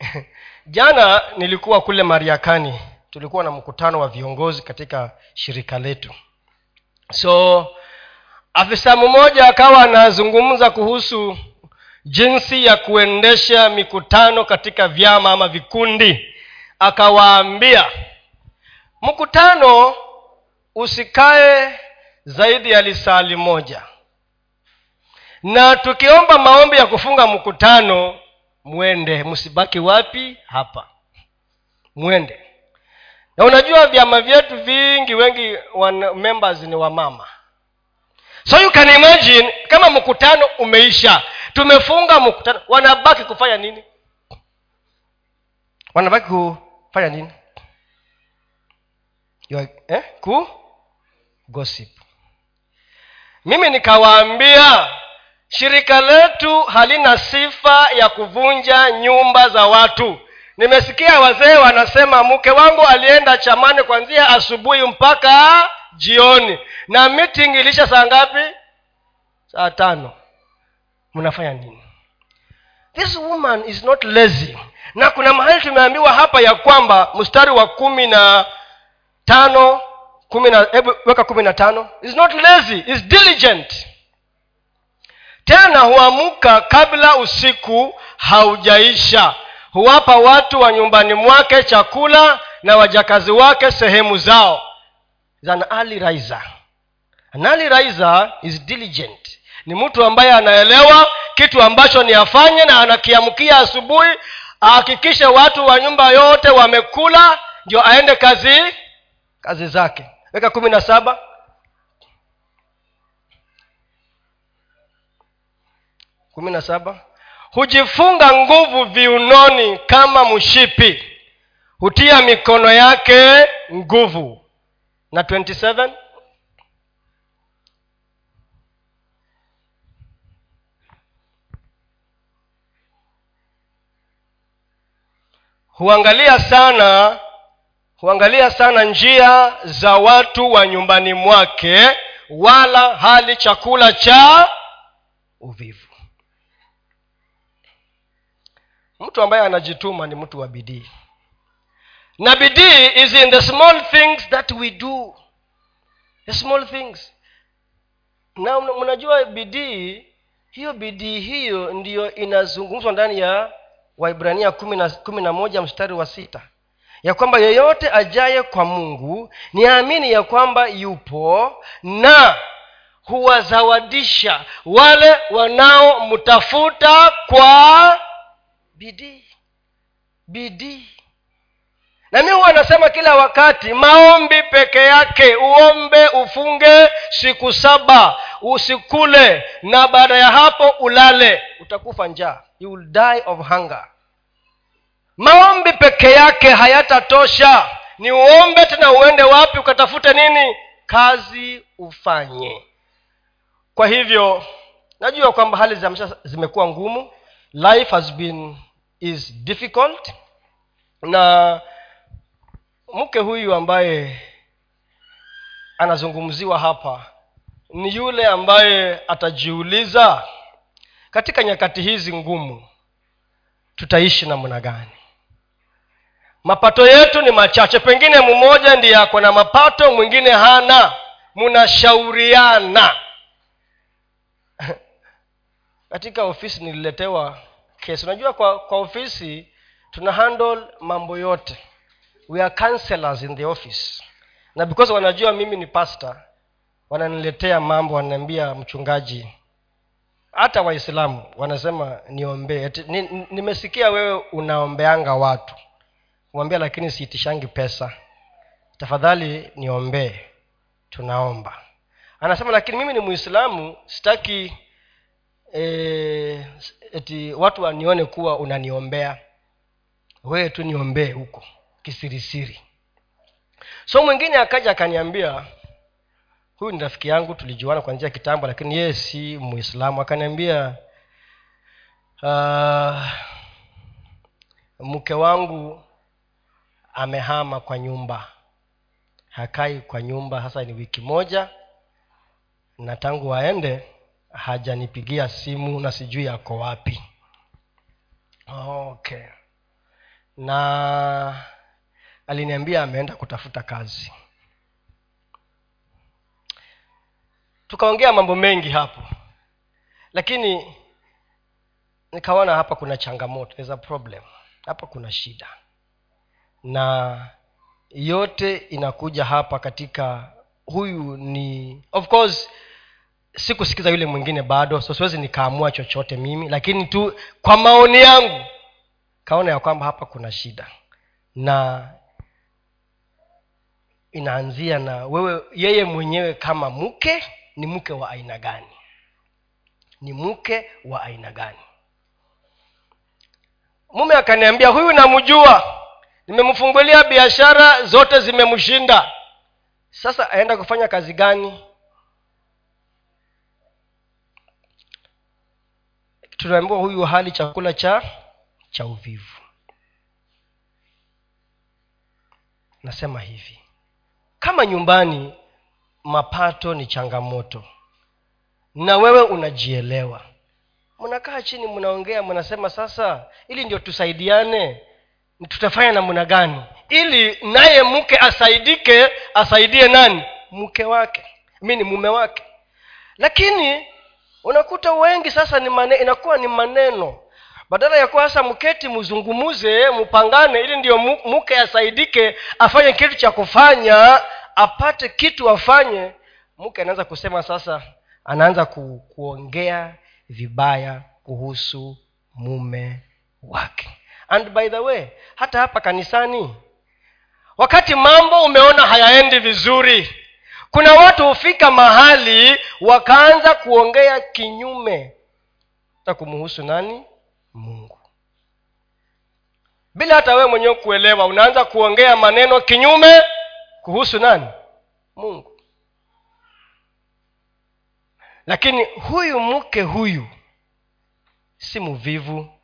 [laughs] Jana nilikuwa kule mariakani tulikuwa na mkutano wa viongozi katika shirika letu. So afisa mmoja akawa anazungumza kuhusu jinsi ya kuendesha mikutano katika vyama ama vikundi. Akawaambia mkutano usikae zaidi ya lisali moja na tukiomba maombi ya kufunga mkutano mwende. Msibaki wapi? Hapa. Mwende. Na unajua vyama vyetu vingi wengi members ni wamama so you can imagine kama mkutano umeisha tumefunga mkutano. Wanabaki kufanya nini? Wanabaki kufanya nini? Eh? ku? Gossip. Mimi nikawaambia shirika letu halina sifa ya kuvunja nyumba za watu. Nimesikia wazee wanasema mke wangu alienda chamani kwanzia asubuhi mpaka jioni. Na meeting ilisha saa ngapi? Saa tano mnafanya nini? This woman is not lazy. Na kuna mahali tumeambiwa hapa ya kwamba mstari wa kumi na tano weka kumi na tano. Is not lazy is diligent. Tena huamka kabla usiku haujaisha. Huwapa watu wa nyumbani mwake chakula na wajakazi wake sehemu zao. Is an early riser. An early riser is diligent ni mtu ambaye anaelewa kitu ambacho ni afanye na anakiamkia asubuhi ahakikishe watu wa nyumba yote wamekula ndio aende kazi kazi zake. Weka kumi na saba. Kumi na saba. Hujifunga nguvu viunoni kama mshipi. Hutia mikono yake nguvu. Na 27 huangalia sana huangalia sana njia za watu wa nyumbani mwake wala hali chakula cha uvivu. Mtu ambaye anajituma ni mtu wa bidii. Na bidii is in the small things that we do. The small things. Na mnajua bidii hiyo bidii hiyo ndiyo inazungumzwa ndani ya waibrania kumi na, moja mstari wa sita. Ya kwamba yeyote ajaye kwa mungu niamini ya kwamba yupo na huwazawadisha wale wanaomtafuta kwa bidii. Bidii. Na mi huwa anasema kila wakati maombi peke yake uombe ufunge siku saba usikule na baada ya hapo ulale. Utakufa njaa. You will die of hunger. Maombi peke yake hayatatosha. Ni uombe tena uende wapi ukatafute nini? Kazi ufanye. Kwa hivyo najua kwamba hali za maisha zimekuwa ngumu. Life has been is difficult. Na mke huyu ambaye anazungumziwa hapa ni yule ambaye atajiuliza katika nyakati hizi ngumu tutaishi namna gani? Mapato yetu ni machache pengine mmoja ndiye ako na mapato mwingine hana. Mnashauriana [laughs] katika ofisi nililetewa kesi unajua kwa kwa ofisi tuna handle mambo yote. We are counselors in the office. Na because wanajua mimi ni pastor wananiletea mambo wananiambia mchungaji hata waislamu wanasema niombee. Nimesikia wewe unaombeanga watu. Kumwambia lakini siitishangi pesa. Tafadhali niombee. Tunaomba. Anasema lakini mimi ni muislamu sitaki e, eti watu wanione kuwa unaniombea. Wewe tu niombee huko kisirisiri. So mwingine akaja akaniambia huyu ni rafiki yangu tulijuana kwa njia ya kitambo lakini yeye si muislamu. Akaniambia uh, mke wangu amehama kwa nyumba. Hakai kwa nyumba hasa ni wiki moja na tangu waende hajanipigia simu na sijui ako wapi. Okay. Na aliniambia ameenda kutafuta kazi tukaongea mambo mengi hapo. Lakini nikaona hapa kuna changamoto there's a problem. Hapa kuna shida. Na yote inakuja hapa katika huyu ni of course sikusikiza yule mwingine bado so siwezi nikaamua chochote mimi lakini tu kwa maoni yangu kaona ya kwamba hapa kuna shida. Na inaanzia na wewe yeye mwenyewe kama mke ni mke wa aina gani? Ni mke wa aina gani? Mume akaniambia huyu namjua. Nimemfungulia biashara zote zimemshinda. Sasa aenda kufanya kazi gani? Tunaambiwa huyu hali chakula cha cha uvivu. Nasema hivi kama nyumbani mapato ni changamoto. Na wewe unajielewa. Mnakaa chini mnaongea mnasema sasa ili ndio tusaidiane tutafanya namna gani? Ili naye mke asaidike asaidie nani? Mke wake. Mi ni mume wake. Lakini unakuta wengi sasa ni mane, inakuwa ni maneno. Badala ya kuwa sasa mketi mzungumuze mpangane ili ndio mke asaidike afanye kitu cha kufanya apate kitu afanye mke anaanza kusema sasa anaanza ku, kuongea vibaya kuhusu mume wake. And by the way hata hapa kanisani wakati mambo umeona hayaendi vizuri kuna watu hufika mahali wakaanza kuongea kinyume. Hata kumuhusu nani? Mungu. Bila hata wewe mwenyewe kuelewa unaanza kuongea maneno kinyume kuhusu nani? Mungu. Lakini huyu mke huyu si mvivu.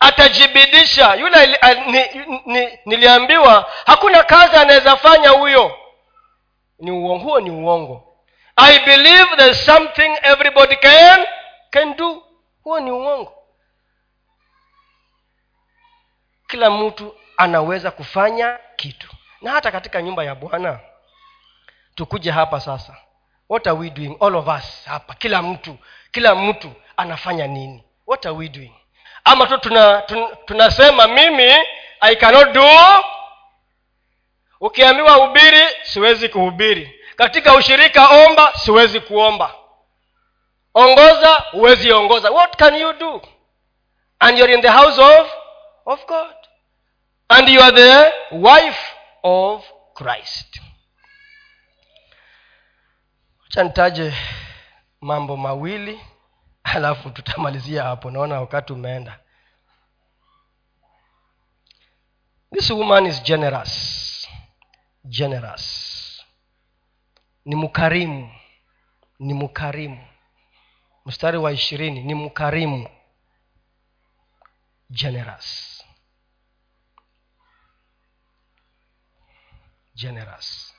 Atajibidisha. Yule ni, ni, niliambiwa hakuna kazi anaweza fanya huyo. Ni uongo huo ni uongo. I believe there's something everybody can can do. Huo ni uongo. Kila mtu anaweza kufanya kitu na hata katika nyumba ya bwana tukuje hapa sasa. What are we doing? All of us hapa kila mtu kila mtu anafanya nini? What are we doing? Ama tu tuna, tuna, tunasema mimi i cannot do. Ukiambiwa hubiri siwezi kuhubiri. Katika ushirika omba siwezi kuomba. Ongoza huwezi ongoza. What can you do? And you're in the house of of god. And you are the wife of christ. Cha nitaje mambo mawili alafu tutamalizia hapo. Naona wakati umeenda. This woman is generous. Generous. Ni mkarimu. Ni mkarimu. Mstari wa ishirini. Ni mkarimu. Generous generous.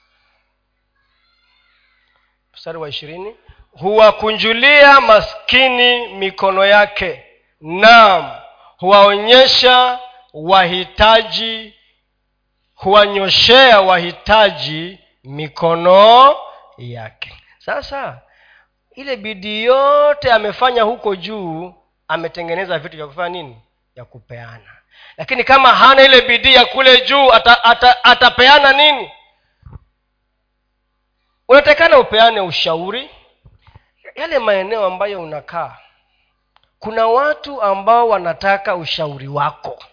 Mstari wa ishirini huwakunjulia maskini mikono yake. Naam huwaonyesha wahitaji huwanyoshea wahitaji mikono yake. Sasa ile bidii yote amefanya huko juu ametengeneza vitu vya kufanya nini? Ya kupeana lakini kama hana ile bidii ya kule juu ata, ata, atapeana nini? Unatakana upeane ushauri. Yale maeneo ambayo unakaa kuna watu ambao wanataka ushauri wako.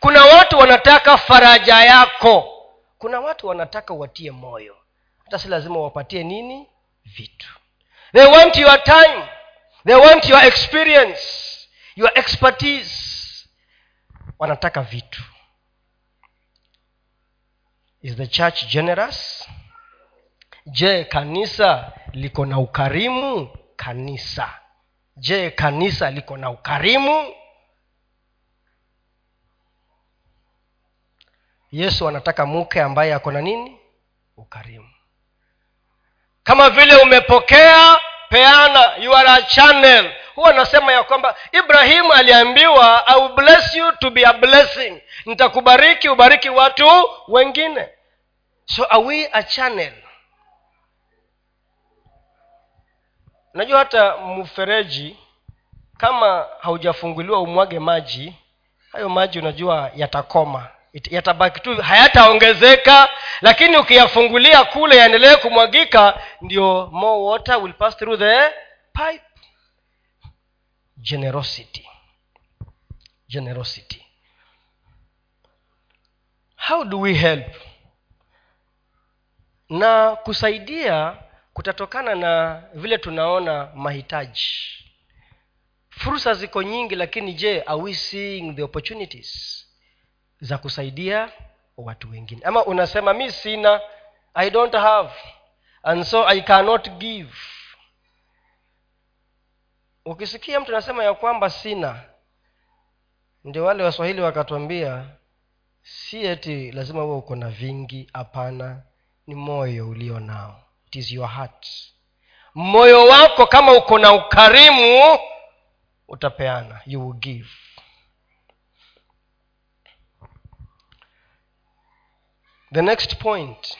Kuna watu wanataka faraja yako. Kuna watu wanataka uwatie moyo. Hata si lazima wapatie nini? Vitu. They want your time. They want your experience your expertise wanataka vitu. Is the church generous? Je kanisa liko na ukarimu? Kanisa. Je kanisa liko na ukarimu? Yesu anataka mke ambaye ako na nini? Ukarimu. Kama vile umepokea peana you are a channel. Huwa anasema ya kwamba ibrahimu aliambiwa i will bless you to be a blessing. Nitakubariki ubariki watu wengine. So are we a channel? Unajua hata mfereji kama haujafunguliwa umwage maji hayo maji unajua yatakoma yatabaki tu hayataongezeka lakini ukiyafungulia kule yaendelee kumwagika ndio more water will pass through the pipe. Generosity. Generosity. How do we help? Na kusaidia kutatokana na vile tunaona mahitaji. Fursa ziko nyingi lakini je are we seeing the opportunities za kusaidia watu wengine. Ama unasema mi sina i don't have and so i cannot give. Ukisikia mtu anasema ya kwamba sina ndio wale waswahili wakatwambia si eti lazima huwe uko na vingi hapana ni moyo ulio nao. It is your heart. Moyo wako kama uko na ukarimu utapeana you will give the next point.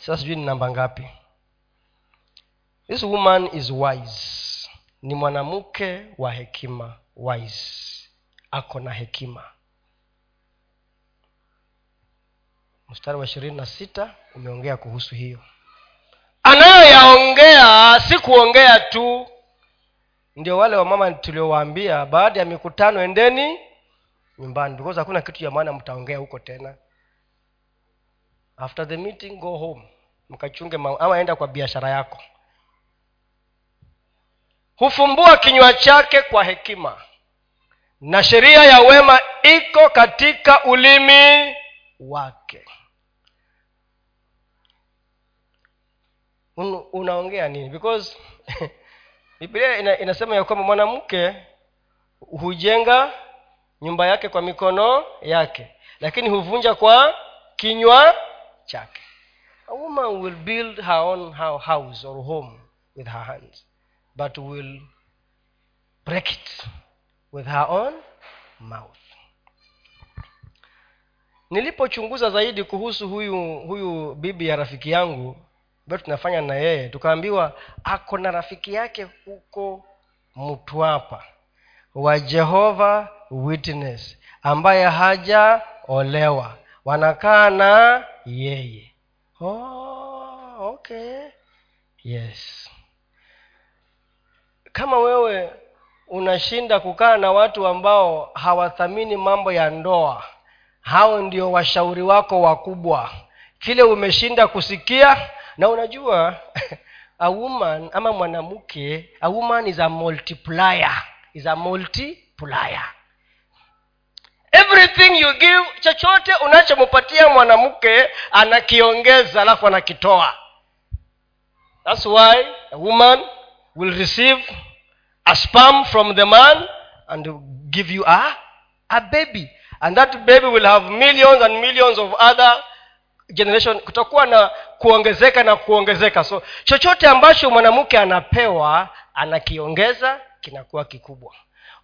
Sasa sijui ni namba ngapi. This woman is wise. Ni mwanamke wa hekima wise. Ako na hekima. Mstari wa ishirini na sita umeongea kuhusu hiyo. Anayoyaongea si kuongea tu. Ndio wale wamama tuliowaambia baada ya mikutano endeni nyumbani because hakuna kitu cha maana mtaongea huko tena after the meeting go home. Mkachunge ma- ama enda kwa biashara yako. Hufumbua kinywa chake kwa hekima. Na sheria ya wema iko katika ulimi wake. Un, unaongea nini? Because [laughs] biblia ina, inasema ya kwamba mwanamke hujenga nyumba yake kwa mikono yake lakini huvunja kwa kinywa chake. A woman will build her own house or home with her hands but will break it with her own mouth. Nilipochunguza zaidi kuhusu huyu huyu bibi ya rafiki yangu ambayo tunafanya na yeye tukaambiwa ako na rafiki yake huko mtwapa wa jehova witness ambaye hajaolewa. Wanakaa na yeye. Oh, okay. Yes. Kama wewe unashinda kukaa na watu ambao hawathamini mambo ya ndoa hao ndio washauri wako wakubwa. Kile umeshinda kusikia na unajua [laughs] a woman ama mwanamke a woman is a multiplier is a multiplier everything you give chochote unachompatia mwanamke anakiongeza alafu anakitoa. Thats why a woman will receive a sperm from the man and give you a, a baby. And that baby will have millions and millions of other generation. Kutakuwa na kuongezeka na kuongezeka. So chochote ambacho mwanamke anapewa anakiongeza kinakuwa kikubwa.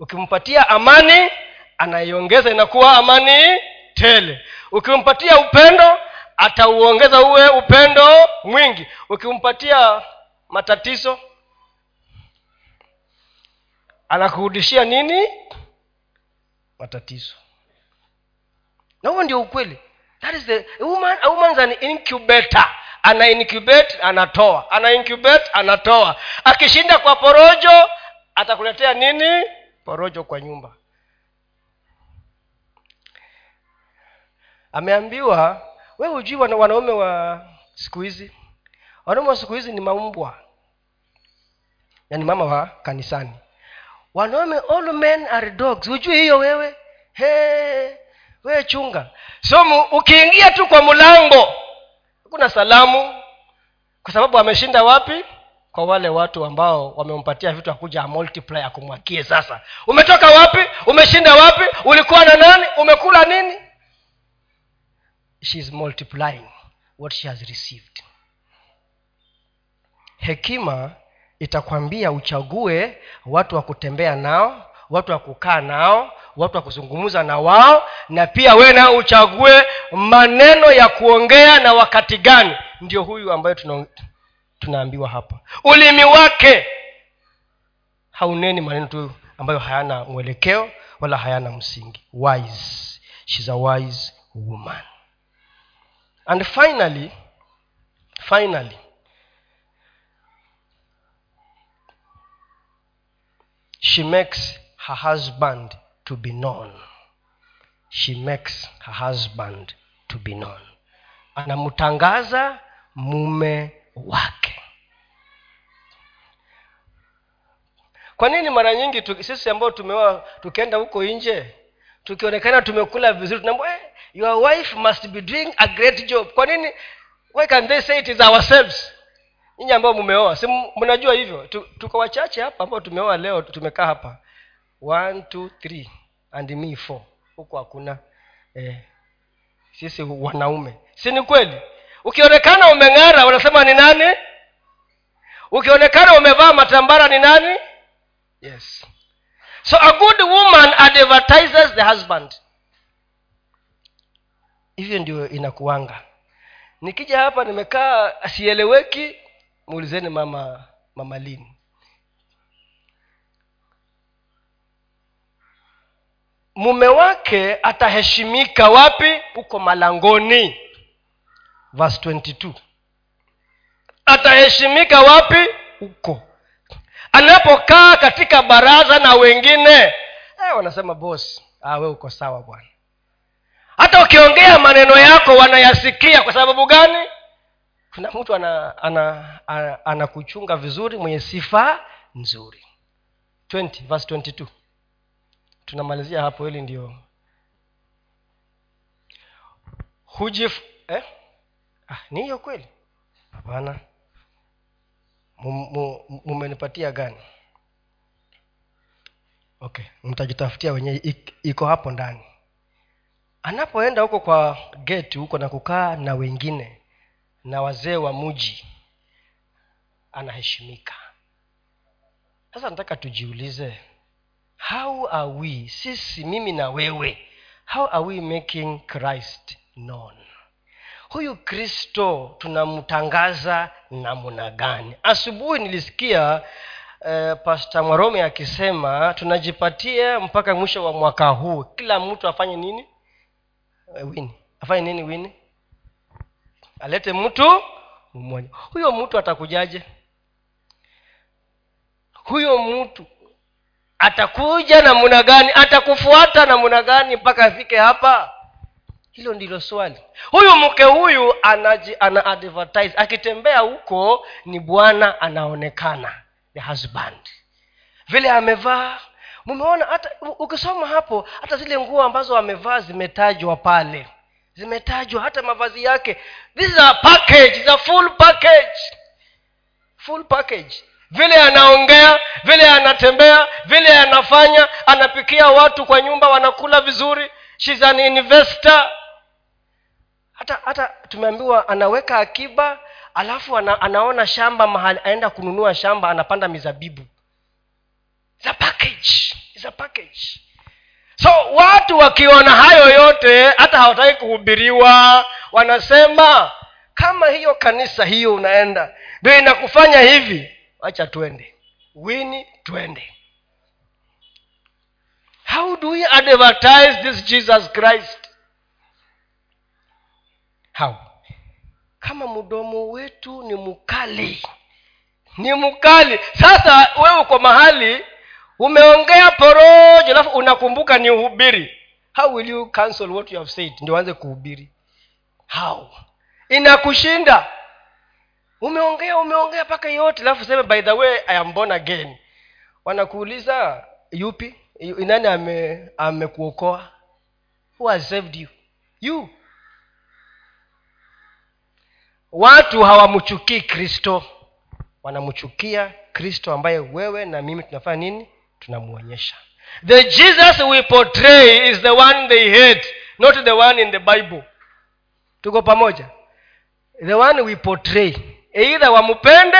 Ukimpatia amani anaiongeza inakuwa amani tele. Ukimpatia upendo atauongeza uwe upendo mwingi. Ukimpatia matatizo anakurudishia nini? Matatizo. Na huo ndio ukweli. That is the a woman, a an incubator. Ana incubate anatoa. Ana incubate anatoa. Akishinda kwa porojo atakuletea nini? Porojo kwa nyumba ameambiwa we hujui wana, wanaume wa siku hizi? Wanaume wa siku hizi ni maumbwa na ni mama wa kanisani. Wanaume all men are dogs. Hujui hiyo wewe? He wewe chunga. So ukiingia tu kwa mlango kuna salamu. Kwa sababu ameshinda wapi? Kwa wale watu ambao wamempatia vitu akuja multiply akumwakie sasa. Umetoka wapi? Umeshinda wapi? Ulikuwa na nani? Umekula nini she is multiplying what she has received. Hekima itakwambia uchague watu wa kutembea nao watu wa kukaa nao watu wa kuzungumza na wao na pia we nao uchague maneno ya kuongea na wakati gani. Ndio huyu ambayo tuna, tunaambiwa hapa. Ulimi wake hauneni maneno tu ambayo hayana mwelekeo wala hayana msingi. Wise. She's a wise woman and finally finally she makes her husband to be known. She makes her husband to be known. Anamtangaza mume wake. Kwa nini mara nyingi tu, sisi ambao tumewa tukienda huko nje tukionekana tumekula vizuri tunaambia eh, your wife must be doing a great job. Kwa nini? Why can they say it is ourselves? Nyinyi ambao mumeoa si mnajua hivyo? Tuko wachache hapa ambao tumeoa leo tumekaa hapa. One two three and me four. Huku hakuna eh, sisi wanaume. Si ni kweli? Ukionekana umeng'ara unasema ni nani? Ukionekana umevaa matambara ni nani? Yes so a good woman advertises the husband. Hivyo ndio inakuanga. Nikija hapa nimekaa asieleweki muulizeni mama mama lini mume wake ataheshimika wapi? Huko malangoni. Verse 22 ataheshimika wapi? Huko anapokaa katika baraza na wengine eh, wanasema bos ah, we uko sawa bwana. Hata ukiongea maneno yako wanayasikia. Kwa sababu gani? Kuna mtu ana anakuchunga ana, ana, ana vizuri mwenye sifa nzuri. 20 verse 22 tunamalizia hapo hili ndio. Hujif eh? ah, ni hiyo kweli? Hapana mumenipatia gani? Okay mtajitafutia wenyewe iko hapo ndani. Anapoenda huko kwa geti huko na kukaa na wengine na wazee wa muji anaheshimika. Sasa nataka tujiulize how are we sisi mimi na wewe how are we making christ known huyu kristo tunamtangaza namna gani? Asubuhi nilisikia eh, pasta mwarome akisema tunajipatia mpaka mwisho wa mwaka huu. Kila mtu afanye nini? Eh, wini afanye nini wini alete mtu mmoja. Huyo mtu atakujaje? Huyo mtu atakuja namna gani? Atakufuata namna gani mpaka afike hapa hilo ndilo swali. Huyu mke huyu anaji, ana advertise. Akitembea huko ni bwana anaonekana the husband. Vile amevaa mumeona hata ukisoma hapo hata zile nguo ambazo amevaa zimetajwa pale. Zimetajwa hata mavazi yake. This is a package a full package. Full package. Vile anaongea vile anatembea vile anafanya anapikia watu kwa nyumba wanakula vizuri. She's an investor hata hata tumeambiwa anaweka akiba alafu ana, anaona shamba mahali aenda kununua shamba anapanda mizabibu. It's a package. It's a package. So watu wakiona hayo yote hata hawataki kuhubiriwa wanasema kama hiyo kanisa hiyo unaenda ndio inakufanya hivi. Wacha twende. Wini twende. How do we advertise this jesus christ how? Kama mdomo wetu ni mkali. Ni mkali. Sasa wewe uko mahali umeongea porojo alafu unakumbuka ni uhubiri. How will you cancel what you have said? Ndio anze kuhubiri. How? Inakushinda. Umeongea umeongea mpaka yote alafu seme by the way i am born again. Wanakuuliza yupi? Nani ame amekuokoa? Who has saved you? You watu hawamchukii kristo. Wanamchukia kristo ambaye wewe na mimi tunafanya nini? Tunamwonyesha the jesus we portray is the one they hate not the one in the bible. Tuko pamoja? The one we portray. Eidha wamupende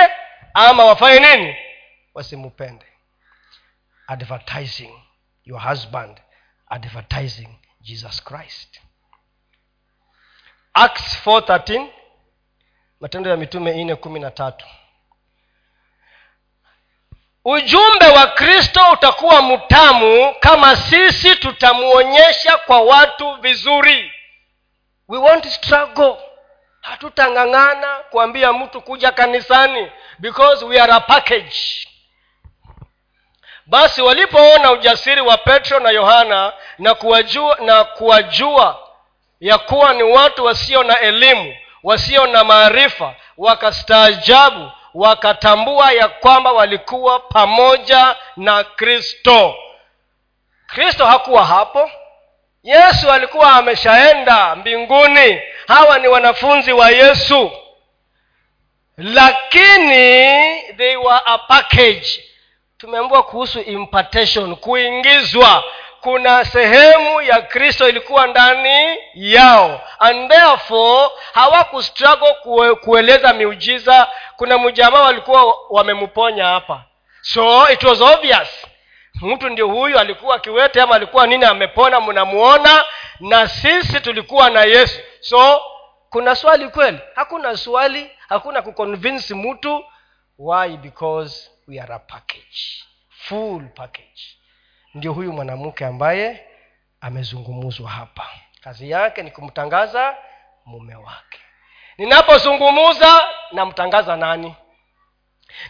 ama wafanye nini? Wasimupende. Advertising your husband. Advertising jesus christ. Acts 413 matendo ya mitume nne kumi na tatu. Ujumbe wa kristo utakuwa mtamu kama sisi tutamwonyesha kwa watu vizuri. We won't struggle. Hatutang'ang'ana kuambia mtu kuja kanisani because we are a package. Basi walipoona ujasiri wa petro na yohana na kuwajua na kuwajua ya kuwa ni watu wasio na elimu wasio na maarifa wakastaajabu wakatambua ya kwamba walikuwa pamoja na kristo. Kristo hakuwa hapo. Yesu alikuwa ameshaenda mbinguni. Hawa ni wanafunzi wa yesu. Lakini they were a package. Tumeambiwa kuhusu impartation kuingizwa kuna sehemu ya kristo ilikuwa ndani yao. And therefore hawakustruggle kue, kueleza miujiza. Kuna mjamaa walikuwa wamemponya hapa. So it was obvious. Mtu ndio huyu alikuwa kiwete ama alikuwa nini amepona mnamuona na sisi tulikuwa na yesu. So kuna swali kweli? Hakuna swali hakuna kuconvince mtu. Why? Because we are a package. Full package ndio huyu mwanamke ambaye amezungumuzwa hapa. Kazi yake ni kumtangaza mume wake. Ninapozungumuza namtangaza nani?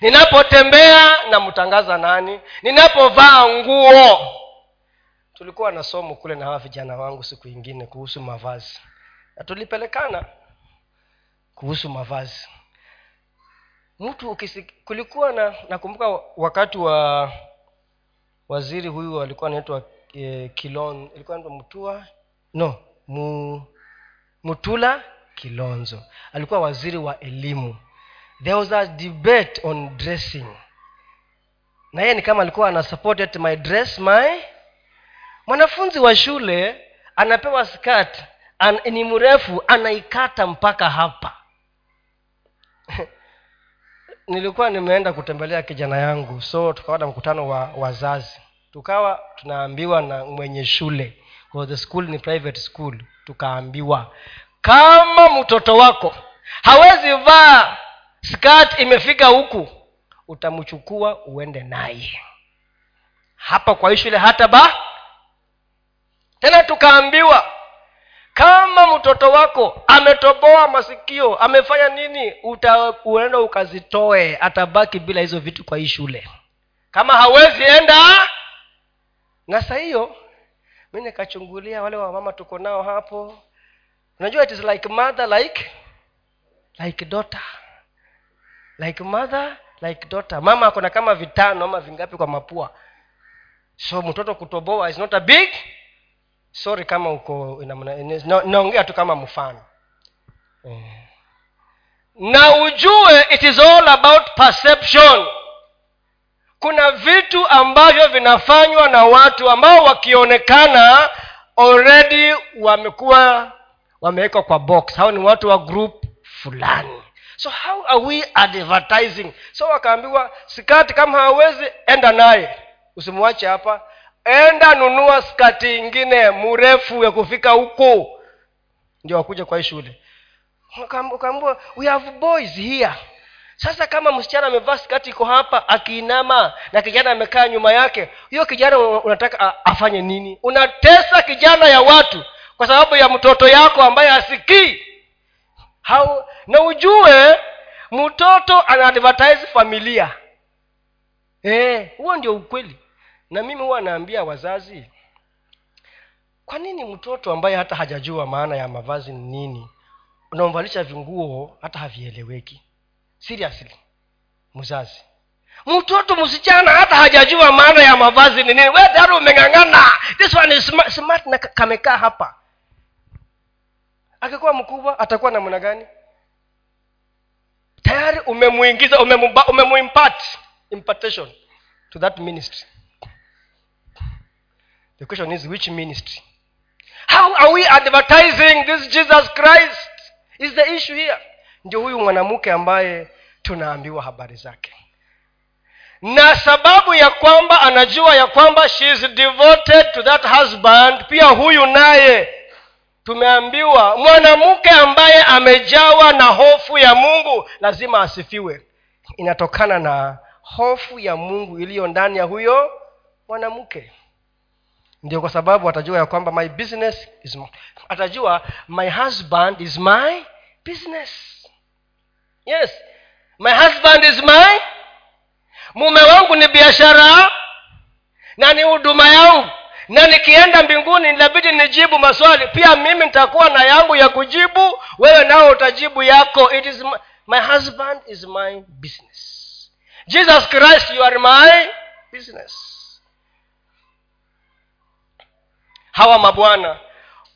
Ninapotembea namtangaza nani? Ninapovaa nguo. Tulikuwa na somo kule na hawa vijana wangu siku ingine kuhusu mavazi. Na tulipelekana kuhusu mavazi. Mtu ukisik... kulikuwa na nakumbuka wakati wa waziri huyu alikuwa anaitwa e, kilon ilikuwa anaitwa mtua no mu, mutula kilonzo. Alikuwa waziri wa elimu. There was a debate on dressing. Na yeye ni kama alikuwa ana my dress my mwanafunzi wa shule anapewa skat ni mrefu anaikata mpaka hapa nilikuwa nimeenda kutembelea kijana yangu so tukawa na mkutano wa wazazi. Tukawa tunaambiwa na mwenye shule the school ni private school tukaambiwa kama mtoto wako hawezi vaa skirt imefika huku utamchukua uende naye. Hapa kwa hii shule hata ba. Tena tukaambiwa kama mtoto wako ametoboa masikio amefanya nini uenda ukazitoe atabaki bila hizo vitu kwa hii shule. Kama hawezi enda na saa hiyo mi nikachungulia wale wamama tuko nao hapo. Unajua it is like mother like like daughter. Like mother like daughter. Mama akona kama vitano ama vingapi kwa mapua. So mtoto kutoboa is not a big sorry kama uko naongea tu kama mfano. Eh. na ujue it is all about perception. Kuna vitu ambavyo vinafanywa na watu ambao wakionekana already wamekuwa wamewekwa kwa box. Hao ni watu wa group fulani. So how are we advertising? So wakaambiwa sikati kama hawezi enda naye. Usimwache hapa enda nunua skati ingine mrefu ya kufika huko ndio wakuja kwa hii shule. Ukaambua we have boys here. Sasa kama msichana amevaa skati iko hapa akiinama na kijana amekaa nyuma yake hiyo kijana unataka afanye nini? Unatesa kijana ya watu kwa sababu ya mtoto yako ambaye asikii How, na ujue mtoto ana advertise familia. Eh, huo e, ndio ukweli na mimi huwa naambia wazazi kwa nini mtoto ambaye hata hajajua maana ya mavazi ni nini unamvalisha vinguo hata havieleweki? Seriously mzazi. Mtoto msichana hata hajajua maana ya mavazi ni nini. We tayari umeng'ang'ana. This one is smart, smart na kamekaa hapa. Akikuwa mkubwa atakuwa namna gani? Tayari umemuingiza umemuimpart impartation to that ministry the question is which ministry? How are we advertising this jesus christ? Is the issue here? Ndio huyu mwanamke ambaye tunaambiwa habari zake. Na sababu ya kwamba anajua ya kwamba she is devoted to that husband pia huyu naye tumeambiwa mwanamke ambaye amejawa na hofu ya mungu lazima asifiwe. Inatokana na hofu ya mungu iliyo ndani ya huyo mwanamke ndio kwa sababu atajua ya kwamba my business is atajua my husband is my business. Yes my husband is my mume wangu ni biashara na ni huduma yangu. Na nikienda mbinguni inabidi nijibu maswali. Pia mimi nitakuwa na yangu ya kujibu wewe nao utajibu yako. It is my, my husband is my business. Jesus christ you are my business hawa mabwana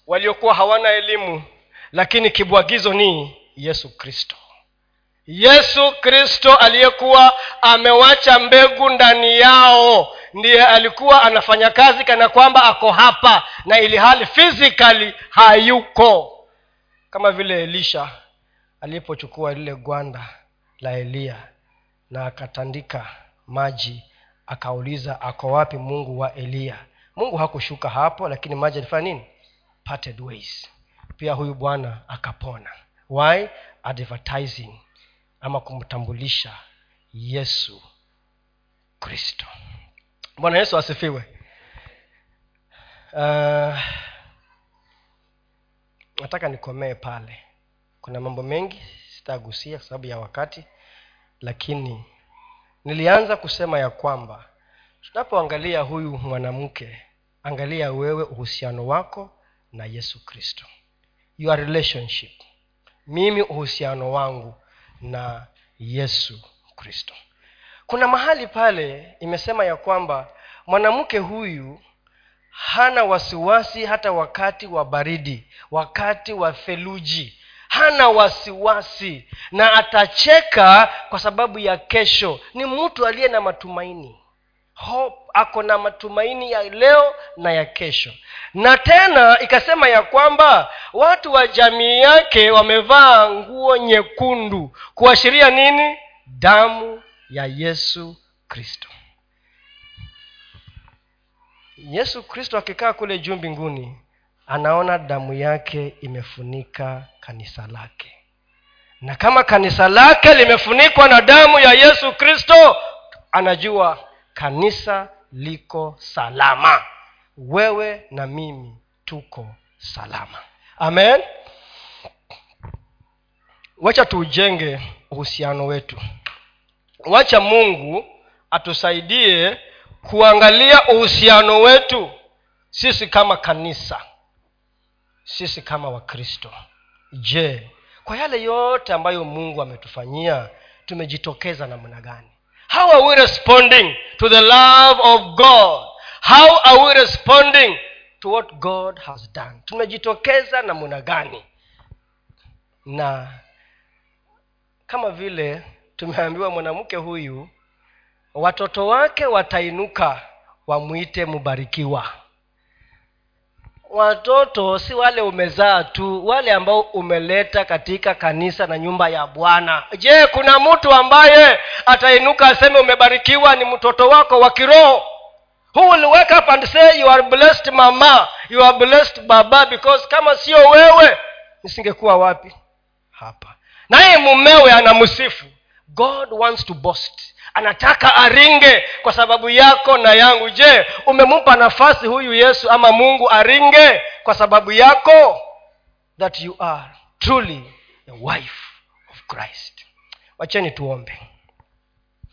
waliokuwa hawana elimu lakini kibwagizo ni yesu kristo. Yesu kristo aliyekuwa amewacha mbegu ndani yao ndiye alikuwa anafanya kazi kana kwamba ako hapa na ili hali fizikali hayuko. Kama vile elisha alipochukua lile gwanda la eliya na akatandika maji akauliza ako wapi mungu wa eliya mungu hakushuka hapo lakini maji alifanya nini? Parted ways. Pia huyu bwana akapona. Why? Advertising ama kumtambulisha yesu kristo. Bwana yesu asifiwe. Uh, nataka nikomee pale. Kuna mambo mengi sitagusia kwa sababu ya wakati lakini nilianza kusema ya kwamba tunapoangalia huyu mwanamke angalia wewe uhusiano wako na yesu kristo. Your relationship. Mimi uhusiano wangu na yesu kristo. Kuna mahali pale imesema ya kwamba mwanamke huyu hana wasiwasi hata wakati wa baridi wakati wa theluji. Hana wasiwasi na atacheka kwa sababu ya kesho. Ni mtu aliye na matumaini hope ako na matumaini ya leo na ya kesho. Na tena ikasema ya kwamba watu wa jamii yake wamevaa nguo nyekundu kuashiria nini? Damu ya yesu kristo. Yesu kristo akikaa kule juu mbinguni anaona damu yake imefunika kanisa lake. Na kama kanisa lake limefunikwa na damu ya yesu kristo anajua kanisa liko salama. Wewe na mimi tuko salama. Amen. Wacha tuujenge uhusiano wetu. Wacha mungu atusaidie kuangalia uhusiano wetu sisi kama kanisa sisi kama wakristo. Je kwa yale yote ambayo mungu ametufanyia tumejitokeza namna gani how are we responding to the love of god? How are we responding to what god has done? Tumejitokeza namna gani? Na kama vile tumeambiwa mwanamke huyu watoto wake watainuka wamwite mbarikiwa watoto si wale umezaa tu wale ambao umeleta katika kanisa na nyumba ya bwana. Je kuna mtu ambaye atainuka aseme umebarikiwa ni mtoto wako wa kiroho? Who will wake up and say you are blessed mama? You are blessed baba because kama sio wewe nisingekuwa wapi? Hapa. Naye mumewe anamsifu. God wants to boast anataka aringe kwa sababu yako na yangu. Je umempa nafasi huyu yesu ama mungu aringe kwa sababu yako? That you are truly the wife of christ. Wacheni tuombe